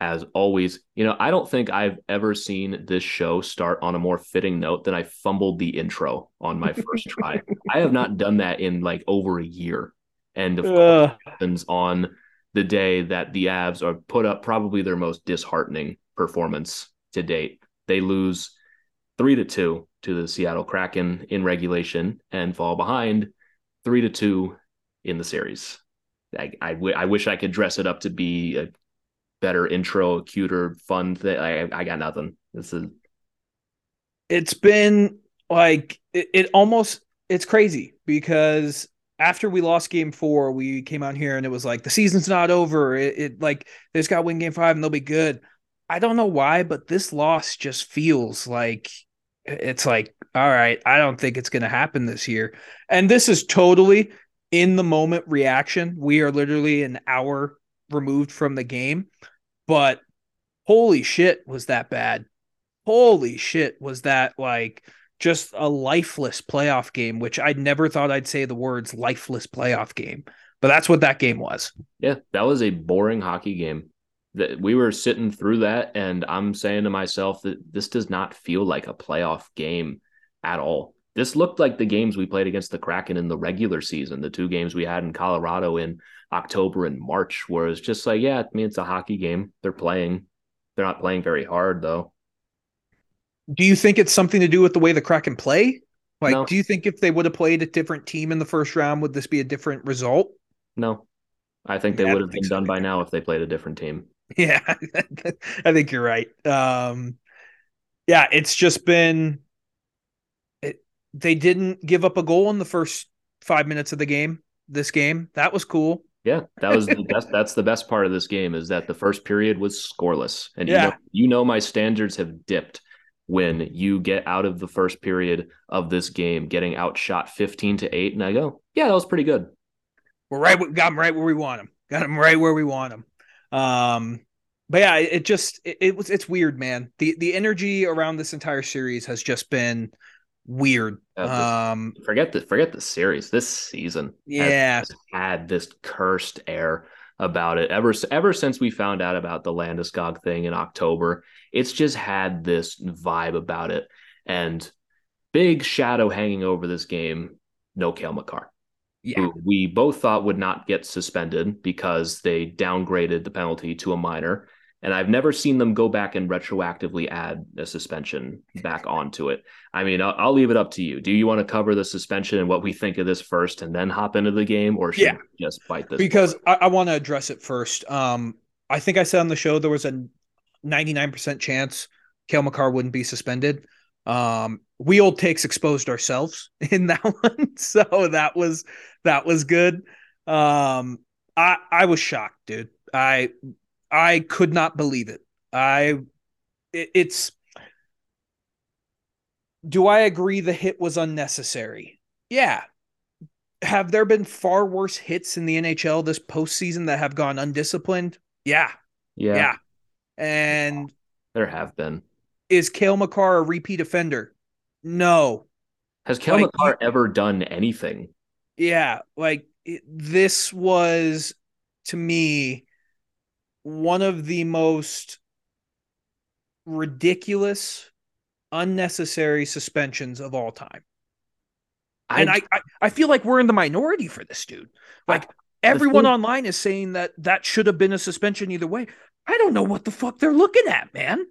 as always. You know, I don't think I've ever seen this show start on a more fitting note than I fumbled the intro on my first try. I have not done that in like over a year. And of course, it happens on the day that the Avs are put up probably their most disheartening performance to date. They lose three to two to the Seattle Kraken in regulation and fall behind three to two in the series. I, I, w- I wish I could dress it up to be a better intro, cuter, fun thing. I, I got nothing. This is. It's been like it, it almost it's crazy because after we lost game four, we came out here and it was like the season's not over. It, it like they just got win game five and they'll be good. I don't know why, but this loss just feels like it's like, all right, I don't think it's going to happen this year. And this is totally in the moment reaction. We are literally an hour removed from the game, but holy shit, was that bad? Holy shit, was that like just a lifeless playoff game, which I'd never thought I'd say the words lifeless playoff game, but that's what that game was. Yeah, that was a boring hockey game. That we were sitting through that, and I'm saying to myself that this does not feel like a playoff game at all. This looked like the games we played against the Kraken in the regular season, the two games we had in Colorado in October and March, where it's just like, yeah, I mean, it's a hockey game. They're playing. They're not playing very hard, though. Do you think it's something to do with the way the Kraken play? Like, no. do you think if they would have played a different team in the first round, would this be a different result? No. I think they yeah, would have been so. done by now if they played a different team. Yeah, I think you're right. Um, yeah, it's just been it, they didn't give up a goal in the first five minutes of the game. This game that was cool. Yeah, that was the best. That's the best part of this game is that the first period was scoreless, and yeah. you know, you know my standards have dipped when you get out of the first period of this game, getting outshot fifteen to eight, and I go, yeah, that was pretty good. We're right. Got them right where we want them. Got them right where we want them. Um, but yeah, it just it, it was it's weird, man. The the energy around this entire series has just been weird. um, forget the forget the series. This season, yeah, had this cursed air about it ever ever since we found out about the Landeskog thing in October. It's just had this vibe about it, and big shadow hanging over this game. No Cale Makar. Yeah. Who we both thought would not get suspended because they downgraded the penalty to a minor and I've never seen them go back and retroactively add a suspension back onto it. I mean, I'll, I'll leave it up to you. Do you want to cover the suspension and what we think of this first, and then hop into the game, or should yeah. we just bite this? Because I, I want to address it first. Um, I think I said on the show there was a 99% chance Cale Makar wouldn't be suspended. Um, we old takes exposed ourselves in that one, so that was that was good. Um, I I was shocked, dude. I I could not believe it. I it, it's do I agree the hit was unnecessary? Yeah. Have there been far worse hits in the NHL this postseason that have gone undisciplined? Yeah. Yeah. Yeah. And there have been. Is Cale Makar a repeat offender? No. Has Cale like, Makar ever done anything? Yeah. Like it, this was to me one of the most ridiculous, unnecessary suspensions of all time. And I, I, I feel like we're in the minority for this dude. Like I, everyone thing, online is saying that that should have been a suspension either way. I don't know what the fuck they're looking at, man.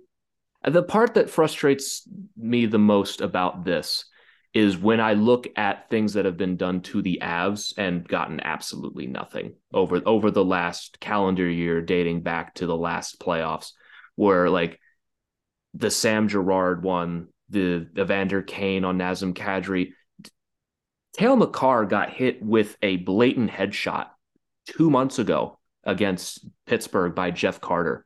The part that frustrates me the most about this is when I look at things that have been done to the Avs and gotten absolutely nothing over over the last calendar year, dating back to the last playoffs, where like the Sam Girard one, the Evander Kane on Nazem Kadri. Cale Makar got hit with a blatant headshot two months ago against Pittsburgh by Jeff Carter.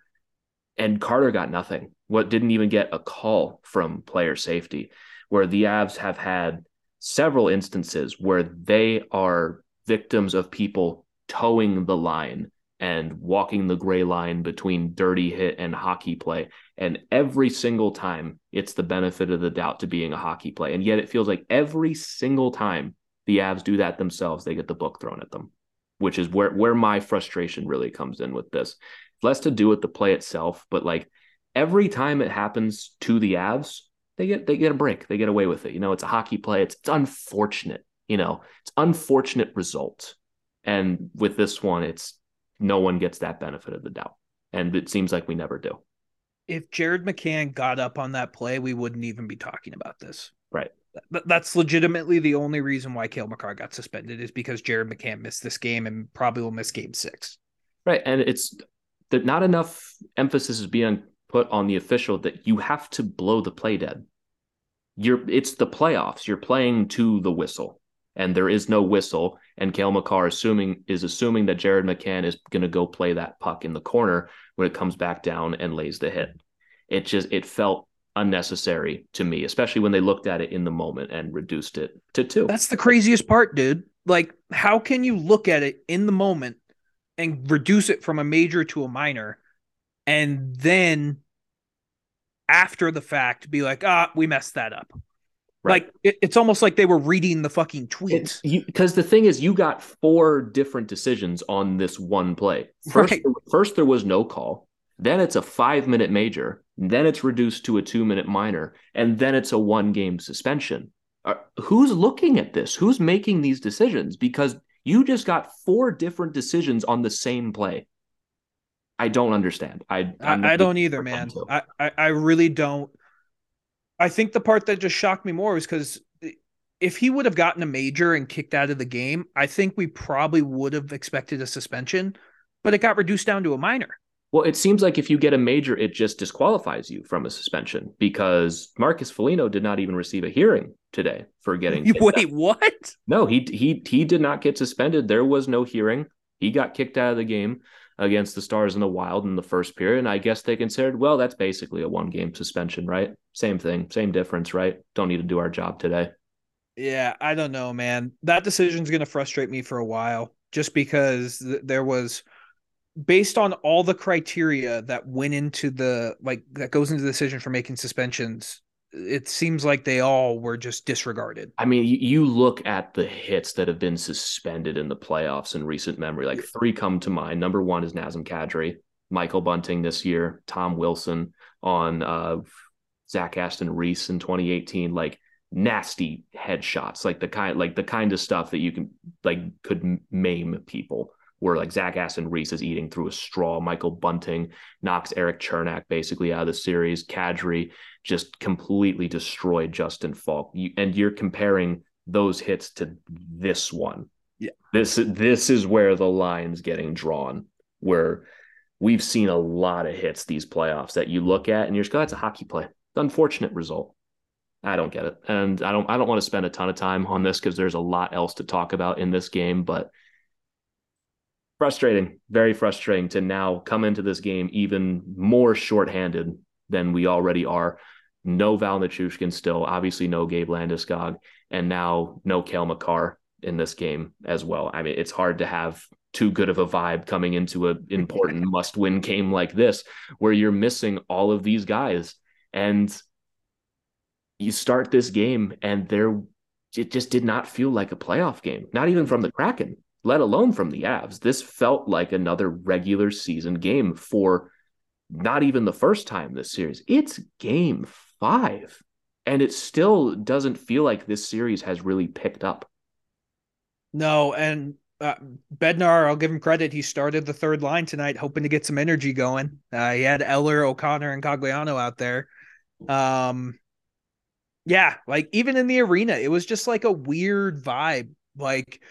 and Carter got nothing. What didn't even get a call from player safety, where the Avs have had several instances where they are victims of people toeing the line and walking the gray line between dirty hit and hockey play. And every single time, it's the benefit of the doubt to being a hockey play. And yet it feels like every single time the Avs do that themselves, they get the book thrown at them, which is where, where my frustration really comes in with this. Less to do with the play itself, but like every time it happens to the Avs, they get they get a break. They get away with it. You know, it's a hockey play. It's, it's unfortunate. You know, it's unfortunate result. And with this one, it's no one gets that benefit of the doubt. And it seems like we never do. If Jared McCann got up on that play, we wouldn't even be talking about this. Right. That's legitimately the only reason why Cale Makar got suspended is because Jared McCann missed this game and probably will miss game six. Right. And it's that not enough emphasis is being put on the official that you have to blow the play dead. You're it's the playoffs. You're playing to the whistle and there is no whistle. And Cale Makar assuming is assuming that Jared McCann is going to go play that puck in the corner when it comes back down and lays the hit. It just it felt unnecessary to me, especially when they looked at it in the moment and reduced it to two. That's the craziest part, dude. Like, how can you look at it in the moment and reduce it from a major to a minor, and then after the fact be like, ah, we messed that up? Right. Like it, it's almost like they were reading the fucking tweets. Because the thing is, you got four different decisions on this one play. First, right. first there was no call. Then it's a five minute major. Then it's reduced to a two minute minor, and then it's a one game suspension. Uh, who's looking at this? Who's making these decisions? Because you just got four different decisions on the same play. I don't understand. I I, I don't either, man. I, I I really don't. I think the part that just shocked me more was because if he would have gotten a major and kicked out of the game, I think we probably would have expected a suspension, but it got reduced down to a minor. Well, it seems like if you get a major, it just disqualifies you from a suspension because Marcus Foligno did not even receive a hearing today for getting. Wait, what? No, he he he did not get suspended. There was no hearing. He got kicked out of the game against the Stars in the Wild in the first period. And I guess they considered, well, that's basically a one game suspension, right? Same thing, same difference, right? Don't need to do our job today. Yeah, I don't know, man. That decision is going to frustrate me for a while just because th- there was based on all the criteria that went into the like that goes into the decision for making suspensions it seems like they all were just disregarded. I mean, you, look at the hits that have been suspended in the playoffs in recent memory. Like three come to mind. Number one is Nazem Kadri, Michael Bunting this year, Tom Wilson on uh, Zach Aston Reese in 2018. Like nasty headshots, like the kind, like the kind of stuff that you can like could maim people where like Zach Aston Reese is eating through a straw. Michael Bunting knocks Erik Cernak basically out of the series. Kadri just completely destroyed Justin Faulk. You, and you're comparing those hits to this one. Yeah. This this is where the line's getting drawn, where we've seen a lot of hits these playoffs that you look at and you're just go, that's a hockey play. Unfortunate result. I don't get it. And I don't I don't want to spend a ton of time on this because there's a lot else to talk about in this game, but frustrating, very frustrating to now come into this game even more shorthanded than we already are. No Val Nichushkin still, obviously no Gabe Landeskog, and now no Cale Makar in this game as well. I mean, it's hard to have too good of a vibe coming into an important must-win game like this, where you're missing all of these guys, and you start this game and there, it just did not feel like a playoff game, not even from the Kraken let alone from the Avs. This felt like another regular season game for not even the first time this series. It's game five. And it still doesn't feel like this series has really picked up. No, and uh, Bednar, I'll give him credit. He started the third line tonight, hoping to get some energy going. Uh, he had Eller, O'Connor, and Cogliano out there. Um, yeah, like even in the arena, it was just like a weird vibe like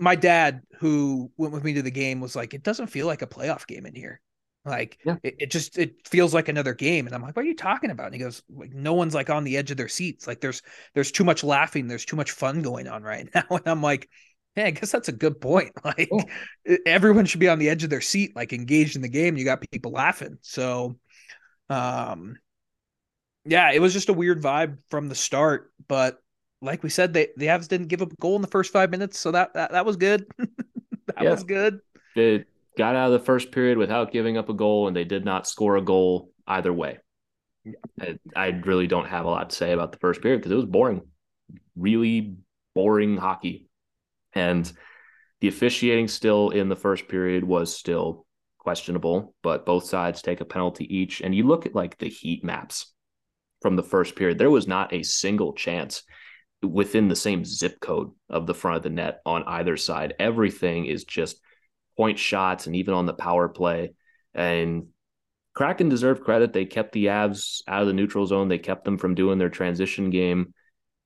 my dad, who went with me to the game, was like, "It doesn't feel like a playoff game in here. Like yeah. it, it, just it feels like another game." And I'm like, "What are you talking about?" And he goes, "Like no one's like on the edge of their seats. Like there's there's too much laughing. There's too much fun going on right now." And I'm like, "Yeah, I guess that's a good point. Like everyone should be on the edge of their seat, like engaged in the game. You got people laughing. So." Um, yeah, it was just a weird vibe from the start, but like we said, they the Avs didn't give up a goal in the first five minutes, so that that, that was good. that yeah. was good. They got out of the first period without giving up a goal, and they did not score a goal either way. I, I really don't have a lot to say about the first period because it was boring, really boring hockey, and the officiating still in the first period was still questionable, but both sides take a penalty each. And you look at like the heat maps from the first period, there was not a single chance within the same zip code of the front of the net on either side. Everything is just point shots and even on the power play. And Kraken deserve credit. They kept the Avs out of the neutral zone. They kept them from doing their transition game.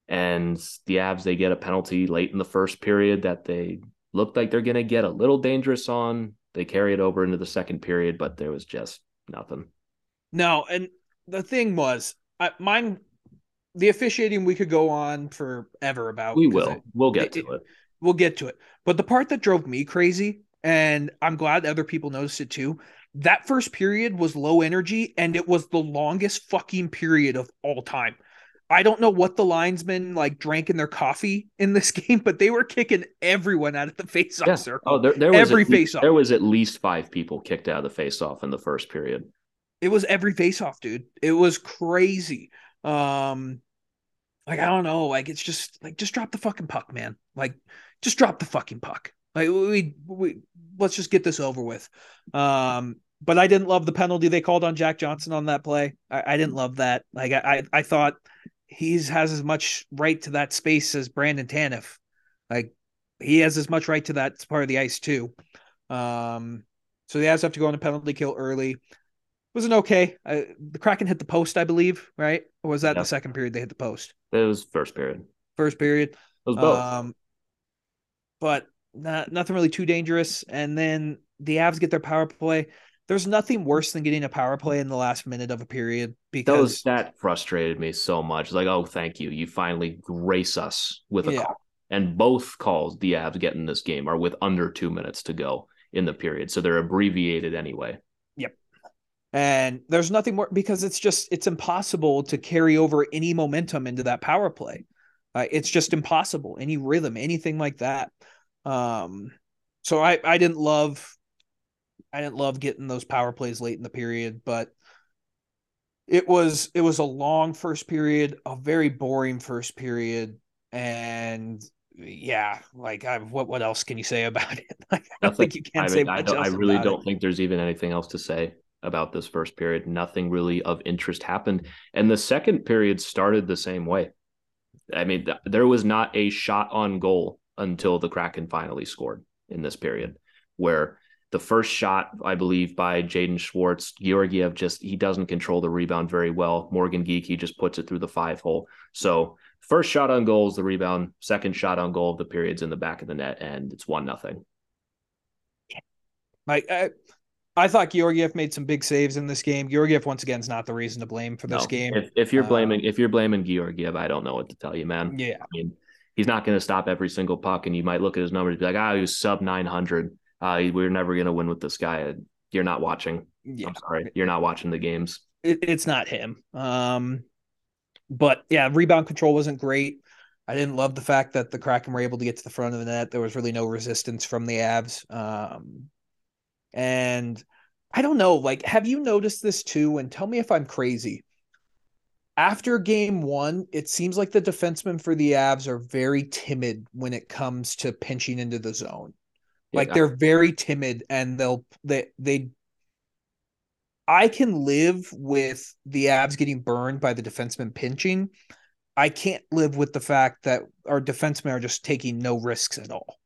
And the Avs, they get a penalty late in the first period that they looked like they're going to get a little dangerous on. They carry it over into the second period, but there was just nothing. No, and the thing was, I, mine, the officiating we could go on forever about. We will. It, we'll get it, to it. We'll get to it. But the part that drove me crazy, and I'm glad other people noticed it too. That first period was low energy, and it was the longest fucking period of all time. I don't know what the linesmen like drank in their coffee in this game, but they were kicking everyone out of the face-off yeah. circle. Oh, there, there was every face-off. There was at least five people kicked out of the face-off in the first period. It was every face-off, dude. It was crazy. Um, like I don't know, like it's just like just drop the fucking puck, man. Like just drop the fucking puck. Like we we let's just get this over with. Um, but I didn't love the penalty they called on Jack Johnson on that play. I, I didn't love that. Like I I thought he's has as much right to that space as Brandon Tanev. Like he has as much right to that part of the ice too. Um, so the Avs have to go on a penalty kill early. It wasn't okay. Uh, the Kraken hit the post, I believe, right? Or was that yep. the second period they hit the post? It was first period. First period. It was both. Um, but not, nothing really too dangerous. And then the Avs get their power play there's nothing worse than getting a power play in the last minute of a period because Those, that frustrated me so much. Like, oh, thank you. You finally grace us with a yeah. call. And both calls the Avs get in this game are with under two minutes to go in the period. So they're abbreviated anyway. And there's nothing more because it's just it's impossible to carry over any momentum into that power play. Uh, it's just impossible. Any rhythm, anything like that. Um, so I I didn't love I didn't love getting those power plays late in the period, but it was it was a long first period, a very boring first period, and yeah, like I, what what else can you say about it? Like, I don't think you can I say I, I really don't it. think there's even anything else to say about this first period. Nothing really of interest happened, and the second period started the same way. I mean, th- there was not a shot on goal until the Kraken finally scored in this period, where the first shot, I believe, by Jaden Schwartz, Georgiev just he doesn't control the rebound very well. Morgan Geekie just puts it through the five hole. So first shot on goal is the rebound. Second shot on goal of the periods in the back of the net, and it's one nothing. Like I, I thought Georgiev made some big saves in this game. Georgiev once again is not the reason to blame for this no, game. If, if you're blaming uh, if you're blaming Georgiev, I don't know what to tell you, man. Yeah, I mean he's not going to stop every single puck, and you might look at his numbers and be like, ah, oh, he was sub nine hundred uh, we're never going to win with this guy. You're not watching. Yeah. I'm sorry. You're not watching the games. It, it's not him. Um, but yeah, rebound control wasn't great. I didn't love the fact that the Kraken were able to get to the front of the net. There was really no resistance from the Avs. Um, and I don't know, like, have you noticed this too? And tell me if I'm crazy. After game one, it seems like the defensemen for the Avs are very timid when it comes to pinching into the zone. Like yeah. they're very timid and they'll they they I can live with the Avs getting burned by the defenseman pinching. I can't live with the fact that our defensemen are just taking no risks at all.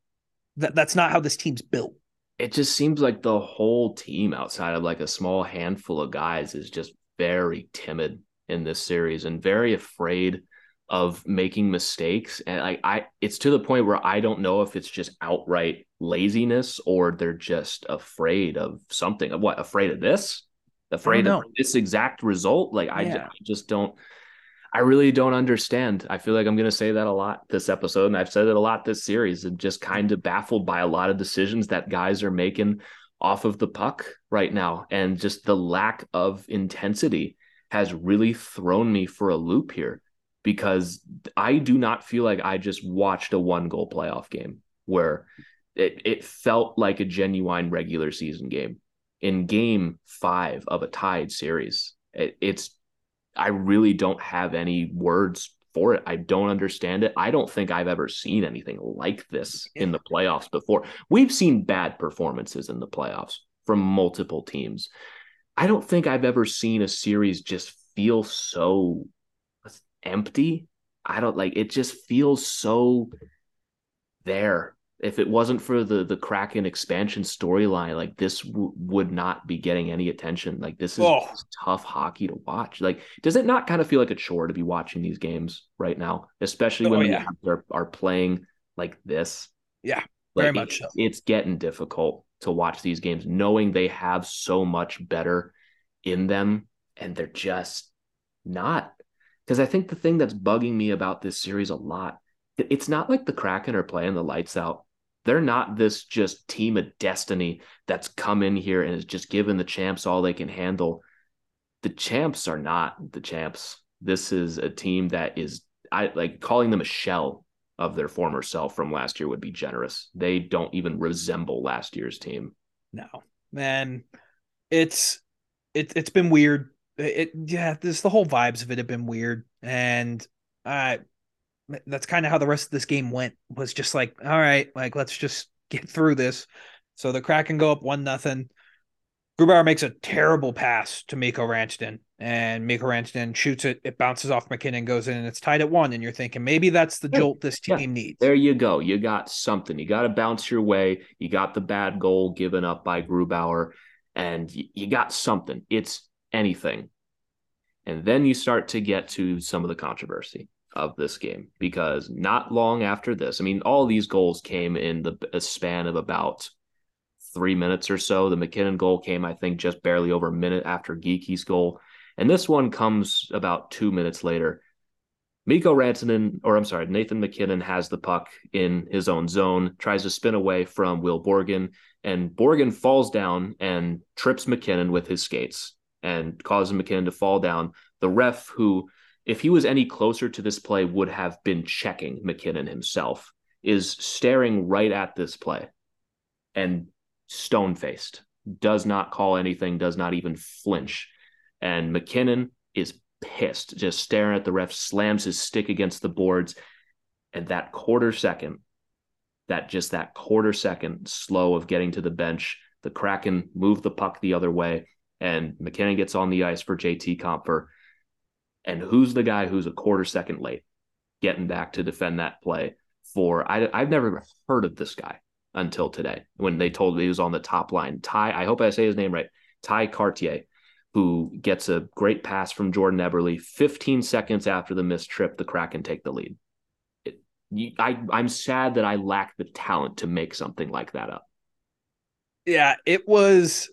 That that's not how this team's built. It just seems like the whole team outside of like a small handful of guys is just very timid in this series and very afraid of making mistakes. And I, I it's to the point where i don't know if it's just outright laziness or they're just afraid of something. Of what afraid of this? Afraid of this exact result? Like I, I just don't i really don't understand i feel like i'm going to say that a lot this episode and i've said it a lot this series and just kind of baffled by a lot of decisions that guys are making off of the puck right now. And just the lack of intensity has really thrown me for a loop here because I do not feel like I just watched a one goal playoff game where it, it felt like a genuine regular season game. In game five of a tied series, it, it's, I really don't have any words for it. I don't understand it. I don't think I've ever seen anything like this in the playoffs before. We've seen bad performances in the playoffs from multiple teams. I don't think I've ever seen a series just feel so empty. I don't like it just feels so there. If it wasn't for the the Kraken expansion storyline, like this w- would not be getting any attention. Like this is Oh. tough hockey to watch. Like, does it not kind of feel like a chore to be watching these games right now, especially oh, when Oh, the yeah. Avs are, are playing like this? Yeah, Like, very much so. It's getting difficult to watch these games, knowing they have so much better in them, and they're just not. Because I think the thing that's bugging me about this series a lot, it's not like the Kraken are playing the lights out. They're not this just team of destiny that's come in here and is just giving the champs all they can handle. The champs are not the champs. This is a team that is I like calling them a shell of their former self from last year would be generous. They don't even resemble last year's team. No, man, it's it it's been weird. It yeah, this the whole vibes of it have been weird, and uh that's kind of how the rest of this game went. Was just like, all right, like let's just get through this. So the Kraken go up one nothing. Grubauer makes a terrible pass to Mikko Rantanen, and Mikko Rantanen shoots it. It bounces off MacKinnon, goes in, and it's tied at one. And you're thinking maybe that's the Yeah, jolt this yeah. team needs. There you go. You got something. You got to bounce your way. You got the bad goal given up by Grubauer, and you got something. It's anything. And then you start to get to some of the controversy of this game because not long after this, I mean, all these goals came in the span of about three minutes or so. The MacKinnon goal came, I think, just barely over a minute after Geekie's goal. And this one comes about two minutes later. Mikko Rantanen, or I'm sorry, Nathan MacKinnon has the puck in his own zone, tries to spin away from Will Borgen, and Borgen falls down and trips MacKinnon with his skates and causes MacKinnon to fall down. The ref, who, if he was any closer to this play, would have been checking MacKinnon himself, is staring right at this play and stone faced, does not call anything, does not even flinch. And MacKinnon is pissed, just staring at the ref, slams his stick against the boards. And that quarter second, that just that quarter second slow of getting to the bench, the Kraken move the puck the other way, and MacKinnon gets on the ice for JT Compher. And who's the guy who's a quarter second late getting back to defend that play for? I, I've never heard of this guy until today when they told me he was on the top line. Ty, I hope I say his name right. Ty Kartye, who gets a great pass from Jordan Eberle. 15 seconds after the missed trip, the Kraken take the lead. It, you, I, I'm sad that I lack the talent to make something like that up. Yeah, it was.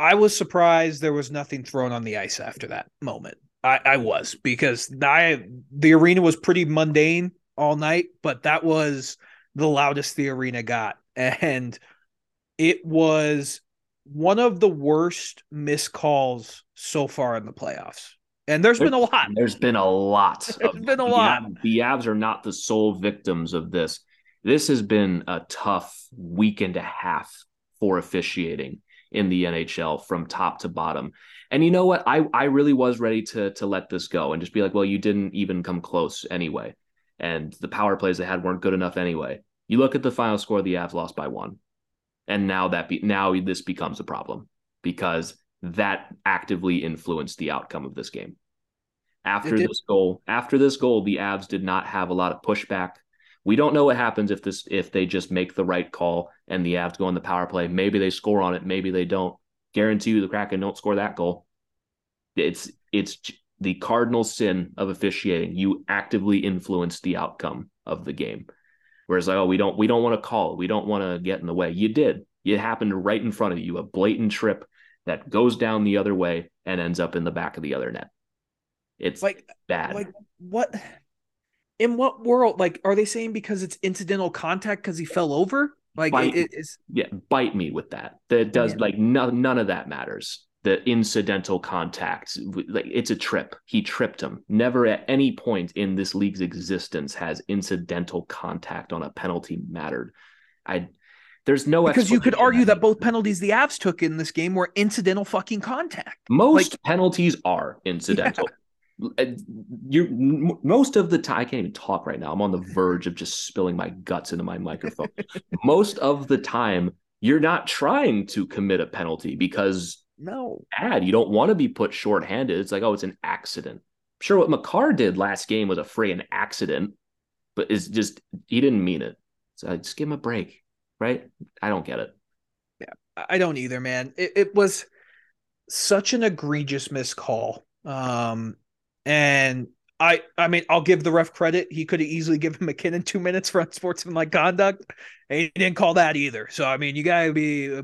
I was surprised there was nothing thrown on the ice after that moment. I, I was because I the arena was pretty mundane all night, but that was the loudest the arena got, and it was one of the worst missed calls so far in the playoffs. And there's been a lot. There's been a lot. There's of- been a the lot. Av- The Avs are not the sole victims of this. This has been a tough week and a half for officiating in the NHL from top to bottom. And you know what? I I really was ready to to let this go and just be like, well, you didn't even come close anyway. And the power plays they had weren't good enough anyway. You look at the final score, the Avs lost by one. And now that be now this becomes a problem because that actively influenced the outcome of this game. After this goal, after this goal, the Avs did not have a lot of pushback. We don't know what happens if this if they just make the right call and the Avs go on the power play. Maybe they score on it, maybe they don't. Guarantee you the Kraken don't score that goal. It's it's the cardinal sin of officiating. You actively influence the outcome of the game. Whereas like, oh, we don't we don't want to call, we don't want to get in the way. You did. It happened right in front of you, a blatant trip that goes down the other way and ends up in the back of the other net. It's Like bad. like what in what world like are they saying because it's incidental contact because he fell over Like bite, it's yeah, bite me with that. That does Yeah. like no, none of that matters. The incidental contact, like it's a trip. He tripped him. Never at any point in this league's existence has incidental contact on a penalty mattered. I there's no because you could argue that that both penalties the Avs took in this game were incidental fucking contact. most like- penalties are incidental. Uh, You m- most of the time I can't even talk right now. I'm on the verge of just spilling my guts into my microphone. most of the time, you're not trying to commit a penalty because No. bad. You don't want to be put shorthanded. It's like, oh, it's an accident. Sure, what Makar did last game was a friggin' accident, but it's just he didn't mean it. So I just give him a break, right? I don't get it. Yeah i don't either, man. It, it was such an egregious miscall. Um, and I, I mean, I'll give the ref credit. He could have easily given MacKinnon two minutes for unsportsmanlike conduct, and he didn't call that either. So, I mean, you gotta be.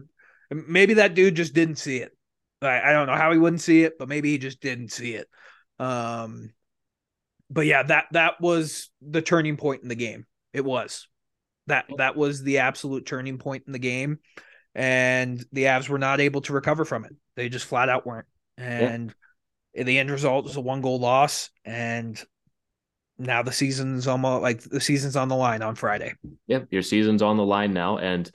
Maybe that dude just didn't see it. I, I don't know how he wouldn't see it, but maybe he just didn't see it. Um, but yeah, that that was the turning point in the game. It was that that was the absolute turning point in the game and the Avs were not able to recover from it. They just flat out weren't. And the end result was a one goal loss. And now the season's almost like the season's on the line on Friday. Yeah, your season's on the line now, and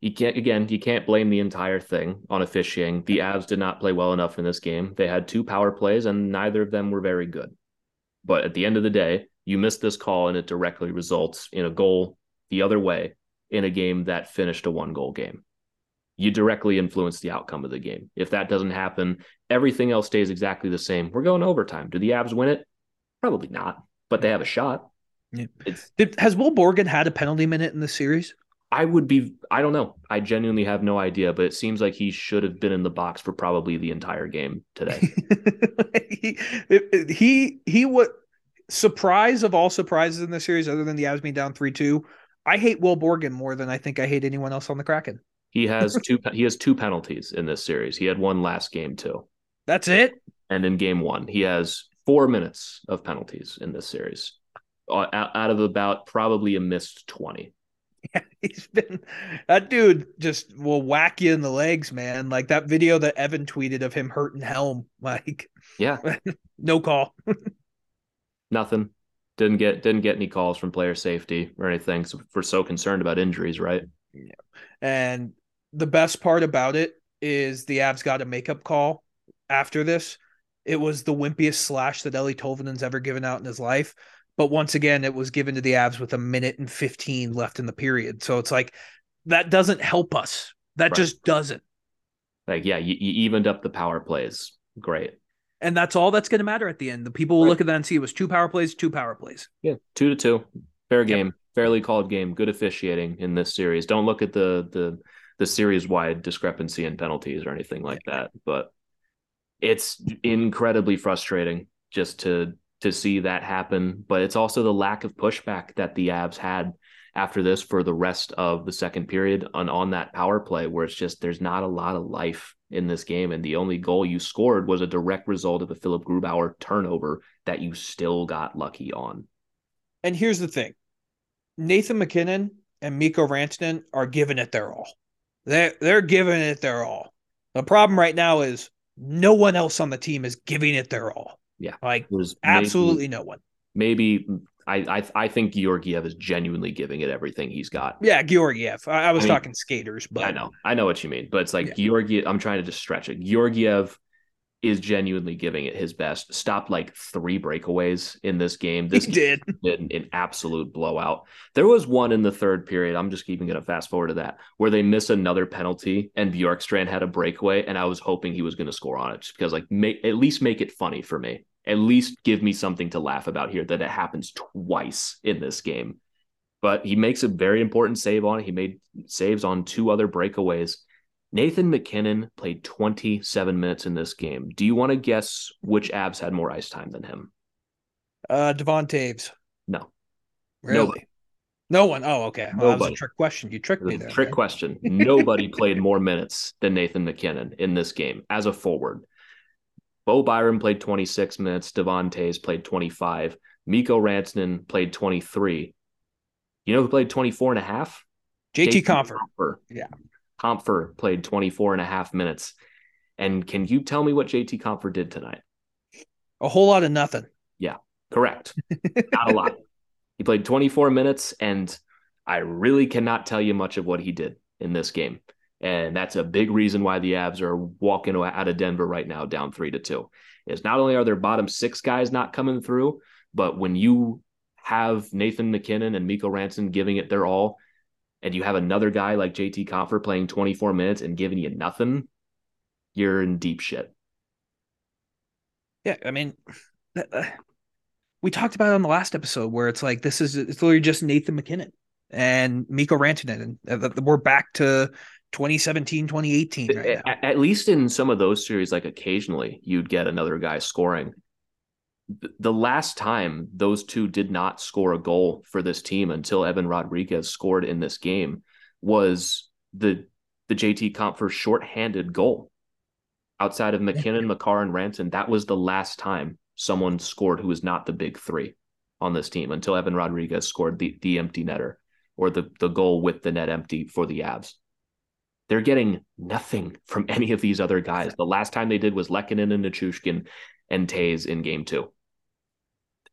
you can't again. You can't blame the entire thing on officiating. The Avs did not play well enough in this game. They had two power plays, and neither of them were very good. But at the end of the day, you missed this call, and it directly results in a goal the other way in a game that finished a one goal game. You directly influence the outcome of the game. If that doesn't happen, everything else stays exactly the same. We're going overtime. Do the Avs win it? Probably not, but they have a shot. Yeah. Did, has Will Borgen had a penalty minute in this series? I would be I don't know. I genuinely have no idea, but it seems like he should have been in the box for probably the entire game today. he, he he what surprise of all surprises in this series, other than the Avs being down three two. I hate Will Borgen more than I think I hate anyone else on the Kraken. He has two he has two penalties in this series. He had one last game too. That's it. And in game 1, he has 4 minutes of penalties in this series. Out of about probably a missed 20. Yeah, he's been that dude just will whack you in the legs, man. Like that video that Evan tweeted of him hurting Helm. Like, Yeah, no call. nothing. Didn't get didn't get any calls from player safety or anything. So we're so concerned about injuries, right? Yeah. And the best part about it is the Avs got a makeup call after this. It was the wimpiest slash that Eeli Tolvanen's ever given out in his life. But once again, it was given to the Avs with a minute and 15 left in the period. So it's like that doesn't help us. That Right. just doesn't. Like, yeah, you, you evened up the power plays. Great. And that's all that's going to matter at the end. The people will Right. look at that and see it was two power plays, two power plays. Yeah, two to two, fair Yep. game, fairly called game. Good officiating in this series. Don't look at the the the series wide discrepancy in penalties or anything like that, but it's incredibly frustrating just to to see that happen. But it's also the lack of pushback that the Avs had after this for the rest of the second period on on that power play, where it's just there's not a lot of life in this game, and the only goal you scored was a direct result of a Philipp Grubauer turnover that you still got lucky on. And here's the thing Nathan MacKinnon and Mikko Rantanen are giving it their all. They're, they're giving it their all. The problem right now is no one else on the team is giving it their all. Yeah. Like, There's maybe- absolutely no one. maybe I, I I think Georgiev is genuinely giving it everything he's got. Yeah, Georgiev. I, I was I mean, talking skaters, but I know, I know what you mean, but it's like Yeah. Georgiev. I'm trying to just stretch it. Georgiev is genuinely giving it his best. Stopped like three breakaways in this game. This he did. been an absolute blowout. There was one in the third period. I'm just even going to fast forward to that where they miss another penalty and Bjorkstrand had a breakaway, and I was hoping he was going to score on it just because, like, make at least make it funny for me. At least give me something to laugh about here that it happens twice in this game. But he makes a very important save on it. He made saves on two other breakaways. Nathan MacKinnon played 27 minutes in this game. Do you want to guess which Avs had more ice time than him? Uh, Devon Toews. No. Really? Nobody. No one. Oh, okay. Well, that was a trick question. You tricked me there. trick question. Nobody played more minutes than Nathan MacKinnon in this game as a forward. Bo Byram played 26 minutes. Devon Toews played 25. Mikko Rantanen played 23. You know who played 24 and a half? JT, JT Compher. Compher. Yeah. Compher played 24 and a half minutes. And can you tell me what JT Compher did tonight? A whole lot of nothing. Yeah, correct. Not a lot. He played 24 minutes, and I really cannot tell you much of what he did in this game. And that's a big reason why the Avs are walking out of Denver right now, down three to two. Is not only are their bottom six guys not coming through, but when you have Nathan MacKinnon and Mikko Rantanen giving it their all, and you have another guy like JT Compher playing 24 minutes and giving you nothing, you're in deep shit. Yeah, I mean, uh, we talked about it on the last episode where it's like this is it's literally just Nathan MacKinnon and Mikko Rantanen, and we're back to 2017, 2018 right at, at, least in some of those series, like occasionally you'd get another guy scoring. The last time those two did not score a goal for this team until Evan Rodrigues scored in this game was the the JT Compher shorthanded goal outside of MacKinnon, Makar, and Ranson, that was the last time someone scored who was not the big three on this team until Evan Rodrigues scored the, the empty netter or the, the goal with the net empty for the Avs. They're getting nothing from any of these other guys. The last time they did was Lehkonen and Nichushkin and Toews in game two.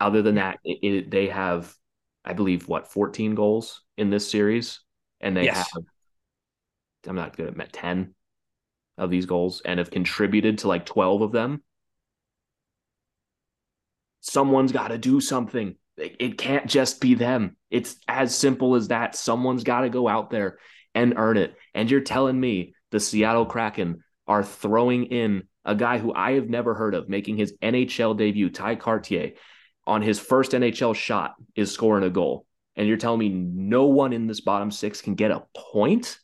Other than that, it, it, they have, I believe, what, 14 goals in this series? And they yes. have, I'm not good at 10 of these goals and have contributed to like 12 of them, someone's got to do something. It can't just be them. It's as simple as that. Someone's got to go out there and earn it. And you're telling me the Seattle Kraken are throwing in a guy who I have never heard of making his NHL debut, Ty Kartye, on his first NHL shot is scoring a goal. And you're telling me no one in this bottom six can get a point?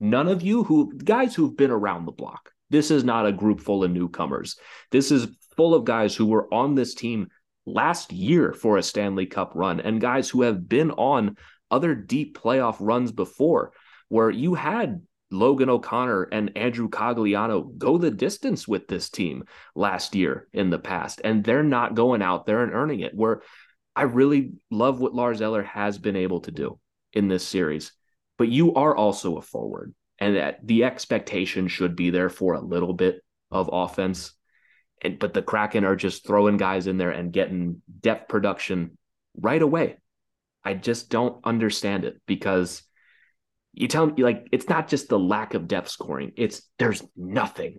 None of you who guys who've been around the block. This is not a group full of newcomers. This is full of guys who were on this team last year for a Stanley Cup run and guys who have been on other deep playoff runs before where you had Logan O'Connor and Andrew Cogliano go the distance with this team last year in the past, and they're not going out there and earning it. Where I really love what Lars Eller has been able to do in this series but you are also a forward, and that the expectation should be there for a little bit of offense. And but the Kraken are just throwing guys in there and getting depth production right away. I just don't understand it because you tell me like it's not just the lack of depth scoring, it's there's nothing.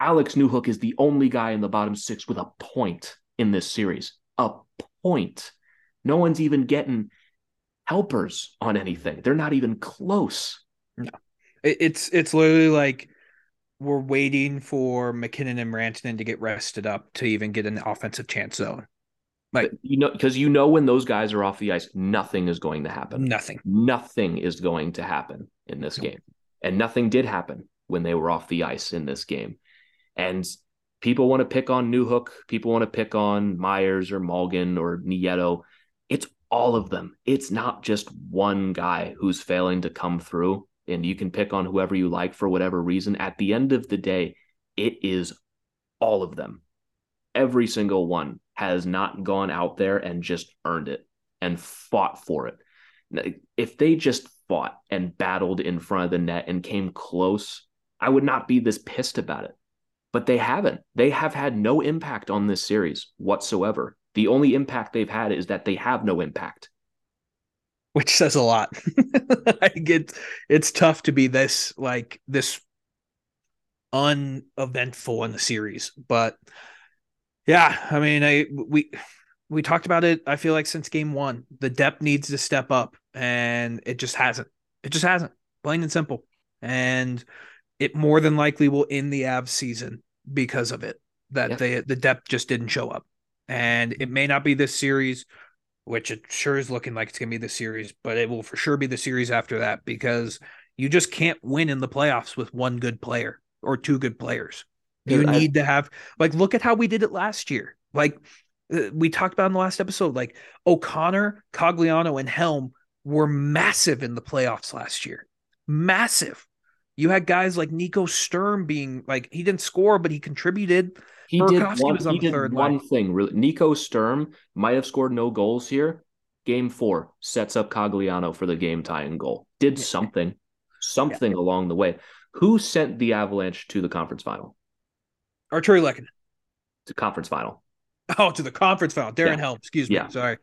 Alex Newhook is the only guy in the bottom six with a point in this series. A point. No one's even getting helpers on anything. They're not even close. No. It's it's literally like we're waiting for MacKinnon and Rantanen to get rested up to even get an offensive chance zone. Like you know, because you know when those guys are off the ice, nothing is going to happen. Nothing. Nothing is going to happen in this game. And nothing did happen when they were off the ice in this game. And people want to pick on Newhook, people want to pick on Myers or Malgin or Nieto. It's all of them. It's not just one guy who's failing to come through, and you can pick on whoever you like for whatever reason. At the end of the day, it is all of them. Every single one has not gone out there and just earned it and fought for it. If they just fought and battled in front of the net and came close, I would not be this pissed about it. But they haven't. They have had no impact on this series whatsoever. The only impact they've had is that they have no impact. Which says a lot. like it's it's tough to be this like this uneventful in the series. But yeah, I mean, I we we talked about it, I feel like since game one. The depth needs to step up, and it just hasn't. It just hasn't. Plain and simple. And it more than likely will end the Avs season because of it. That they the depth just didn't show up and it may not be this series, which it sure is looking like it's going to be the series, but it will for sure be the series after that because you just can't win in the playoffs with one good player or two good players. You I, need to have like look at how we did it last year. Like uh, we talked about in the last episode, like O'Connor, Cogliano, and Helm were massive in the playoffs last year. Massive. You had guys like Nico Sturm being like he didn't score, but he contributed. He did one, he did one thing really. Nico Sturm might have scored no goals here. Game four sets up Cogliano for the game tying goal. Did something, something yeah. along the way. Who sent the Avalanche to the conference final? Artturi Lehkonen. To conference final. Oh, to the conference final. Darren yeah. Helm. Excuse me. Yeah. Sorry.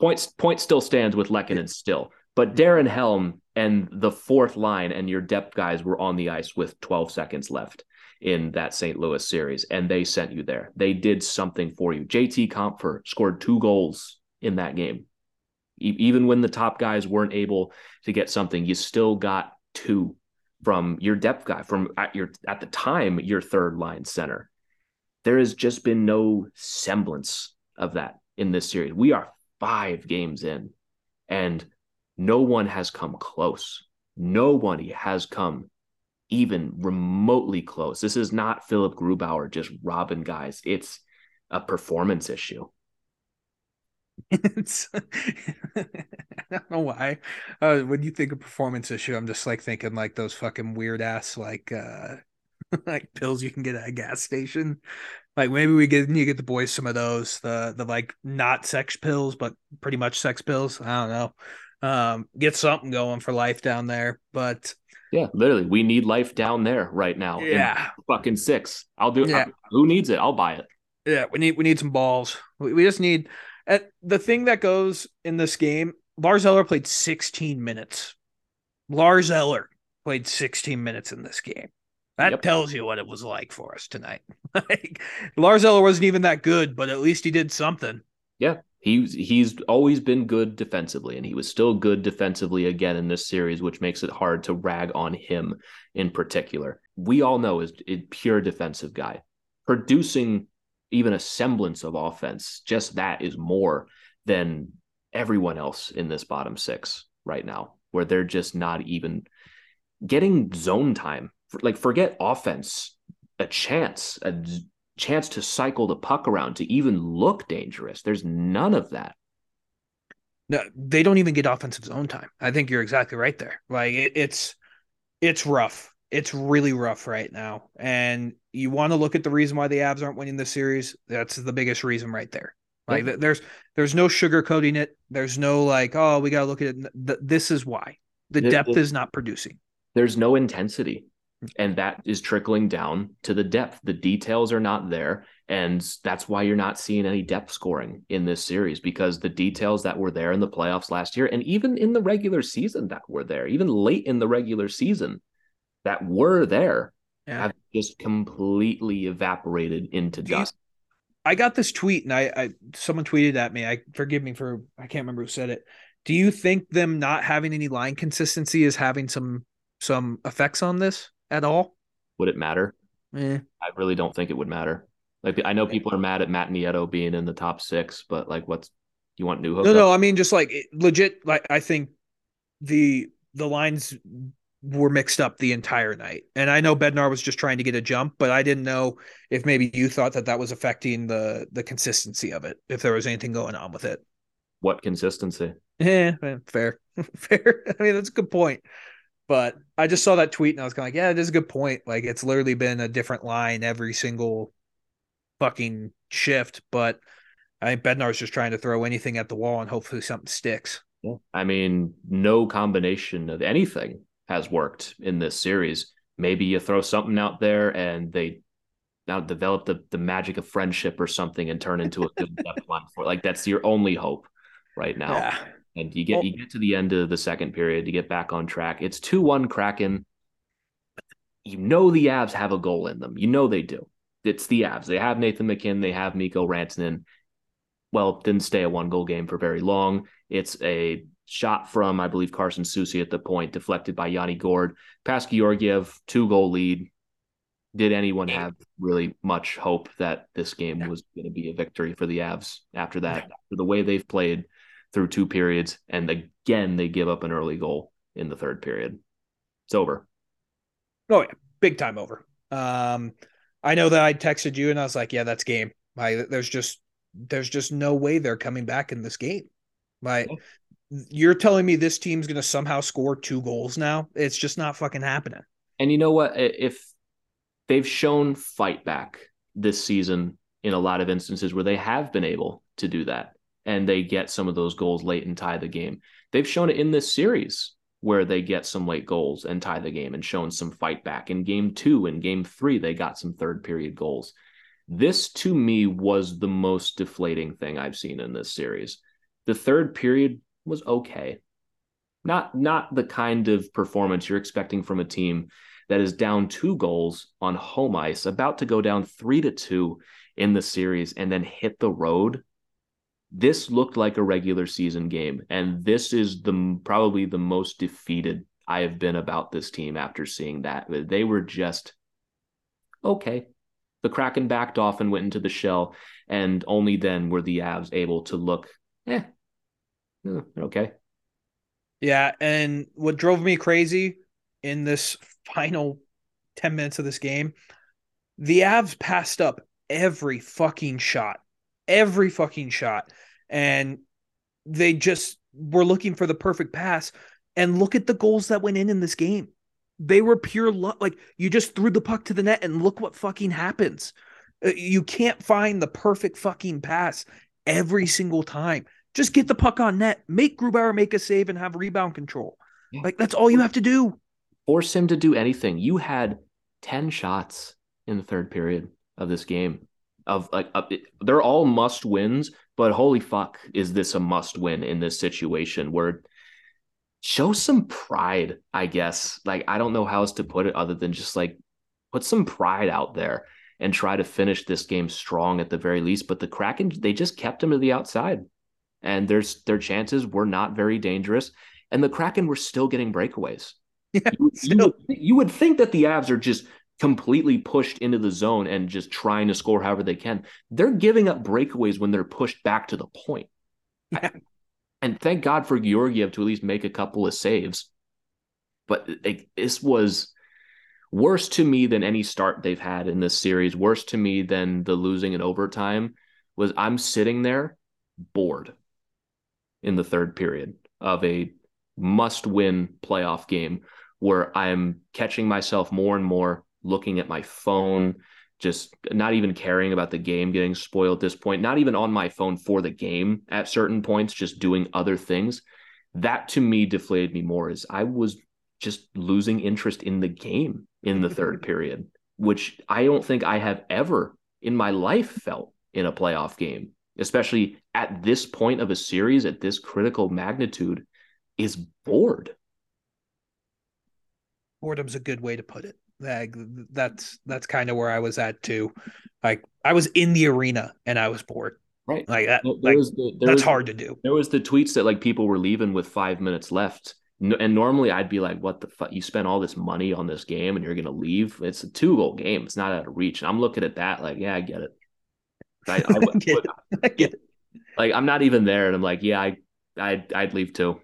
Points point still stands with Lekin and still. But Darren Helm and the fourth line and your depth guys were on the ice with 12 seconds left in that St. Louis series, and they sent you there. They did something for you. JT Compher scored two goals in that game. E- even when the top guys weren't able to get something, you still got two from your depth guy, from at your at the time your third line center. There has just been no semblance of that in this series. We are five games in, and no one has come close. Nobody has come even remotely close. This is not Philipp Grubauer just robbing guys. It's a performance issue. I don't know why. Uh, when you think of performance issue, I'm just like thinking like those fucking weird ass like uh like pills you can get at a gas station. Like maybe we get you get the boys some of those, the the like not sex pills, but pretty much sex pills. I don't know um, get something going for life down there. But yeah, literally, we need life down there right now. Yeah, fucking six. I'll do. Yeah. I, who needs it? I'll buy it. Yeah, we need we need some balls. We, we just need. Uh, the thing that goes in this game, Lars Eller played 16 minutes. Lars Eller played 16 minutes in this game. That yep. tells you what it was like for us tonight. like Lars Eller wasn't even that good, but at least he did something. Yeah, he's he's always been good defensively, and he was still good defensively again in this series, which makes it hard to rag on him in particular. We all know is a pure defensive guy, producing even a semblance of offense. Just that is more than everyone else in this bottom six right now, where they're just not even getting zone time. Like forget offense, a chance, a chance to cycle the puck around to even look dangerous. There's none of that. No, they don't even get offensive zone time. I think you're exactly right there. Like it, it's it's rough. It's really rough right now. And you want to look at the reason why the Avs aren't winning the series. That's the biggest reason right there. Like yeah. there's there's no sugarcoating it. There's no like, oh, we got to look at it. This is why the it, depth it, is not producing. There's no intensity mm-hmm. and that is trickling down to the depth. The details are not there. And that's why you're not seeing any depth scoring in this series because the details that were there in the playoffs last year and even in the regular season that were there, even late in the regular season that were there, yeah. have just completely evaporated into dust. I got this tweet and I, I someone tweeted at me. I forgive me for I can't remember who said it. Do you think them not having any line consistency is having some some effects on this? at all? Would it matter? Eh. I really don't think it would matter. Like I know people are mad at Matt Nieto being in the top six, but like, what's you want new? No, no. I mean, just like legit. Like I think the the lines were mixed up the entire night, and I know Bednar was just trying to get a jump, but I didn't know if maybe you thought that that was affecting the the consistency of it, if there was anything going on with it. What consistency? Yeah, fair, fair. I mean, that's a good point. But I just saw that tweet and I was kind of like, yeah, it is a good point. Like it's literally been a different line every single fucking shift. But I think Bednar's just trying to throw anything at the wall and hopefully something sticks. Yeah. I mean, no combination of anything has worked in this series. Maybe you throw something out there and they now develop the, the magic of friendship or something and turn into a good depth line for like that's your only hope right now. Yeah and you get well, you get to the end of the second period, you get back on track. It's two one Kraken. You know the Avs have a goal in them. You know they do. It's the Avs. They have Nathan MacKinnon. They have Mikko Rantanen. Well, didn't stay a one goal game for very long. It's a shot from I believe Carson Soucy at the point, deflected by Yanni Gourde. Past Georgiev, two goal lead. Did anyone have really much hope that this game was going to be a victory for the Avs after that? After the way they've played, through two periods, and again they give up an early goal in the third period. It's over. Oh yeah, big time over. Um, I know that I texted you and I was like, yeah, that's game. There's just there's just no way they're coming back in this game. Like, you're telling me this team's gonna somehow score two goals now? It's just not fucking happening. And you know what? If they've shown fight back this season in a lot of instances where they have been able to do that and they get some of those goals late and tie the game. They've shown it in this series where they get some late goals and tie the game and shown some fight back. In game two and game three, they got some third period goals. This to me was the most deflating thing I've seen in this series. The third period was okay. Not not the kind of performance you're expecting from a team that is down two goals on home ice, about to go down three to two in the series, and then hit the road. This looked like a regular season game, and this is the probably the most defeated I have been about this team after seeing that. They were just okay. The Kraken backed off and went into the shell, and only then were the Avs able to look, eh, eh okay. Yeah, and what drove me crazy in this final 10 minutes of this game, the Avs passed up every fucking shot. Every fucking shot. And they just were looking for the perfect pass. And look at the goals that went in in this game. They were pure luck. Like you just threw the puck to the net and look what fucking happens. Uh, you can't find the perfect fucking pass every single time. Just get the puck on net, make Grubauer make a save and have rebound control. Like that's all you have to do force him to do anything. You had 10 shots in the third period of this game. Of like, uh, they're all must wins, but holy fuck, is this a must win in this situation where show some pride, I guess. Like, I don't know how else to put it other than just like put some pride out there and try to finish this game strong at the very least. But the Kraken, they just kept him to the outside, and there's their chances were not very dangerous, and the Kraken were still getting breakaways. Yeah, you, you, would, you would think that the Avs are just completely pushed into the zone and just trying to score however they can. They're giving up breakaways when they're pushed back to the point. Yeah. And thank God for Georgiev to at least make a couple of saves. But it, this was worse to me than any start they've had in this series. Worse to me than the losing in overtime was I'm sitting there bored in the third period of a must win playoff game where I'm catching myself more and more looking at my phone, just not even caring about the game getting spoiled at this point, not even on my phone for the game at certain points, just doing other things. That to me deflated me more is I was just losing interest in the game in the third period, which I don't think I have ever in my life felt in a playoff game, especially at this point of a series at this critical magnitude, is bored boredom's a good way to put it. Like, that's that's kind of where I was at too. Like I was in the arena and I was bored. Right. Like that. Like, the, that's was, hard to do. There was the tweets that like people were leaving with five minutes left. And normally I'd be like, what the fuck? You spent all this money on this game and you're going to leave? It's a two goal game. It's not out of reach. And I'm looking at that like, yeah, I get it. I, I, I get, it. I get it. Like, I'm not even there. And I'm like, yeah, I, I'd, I'd leave too.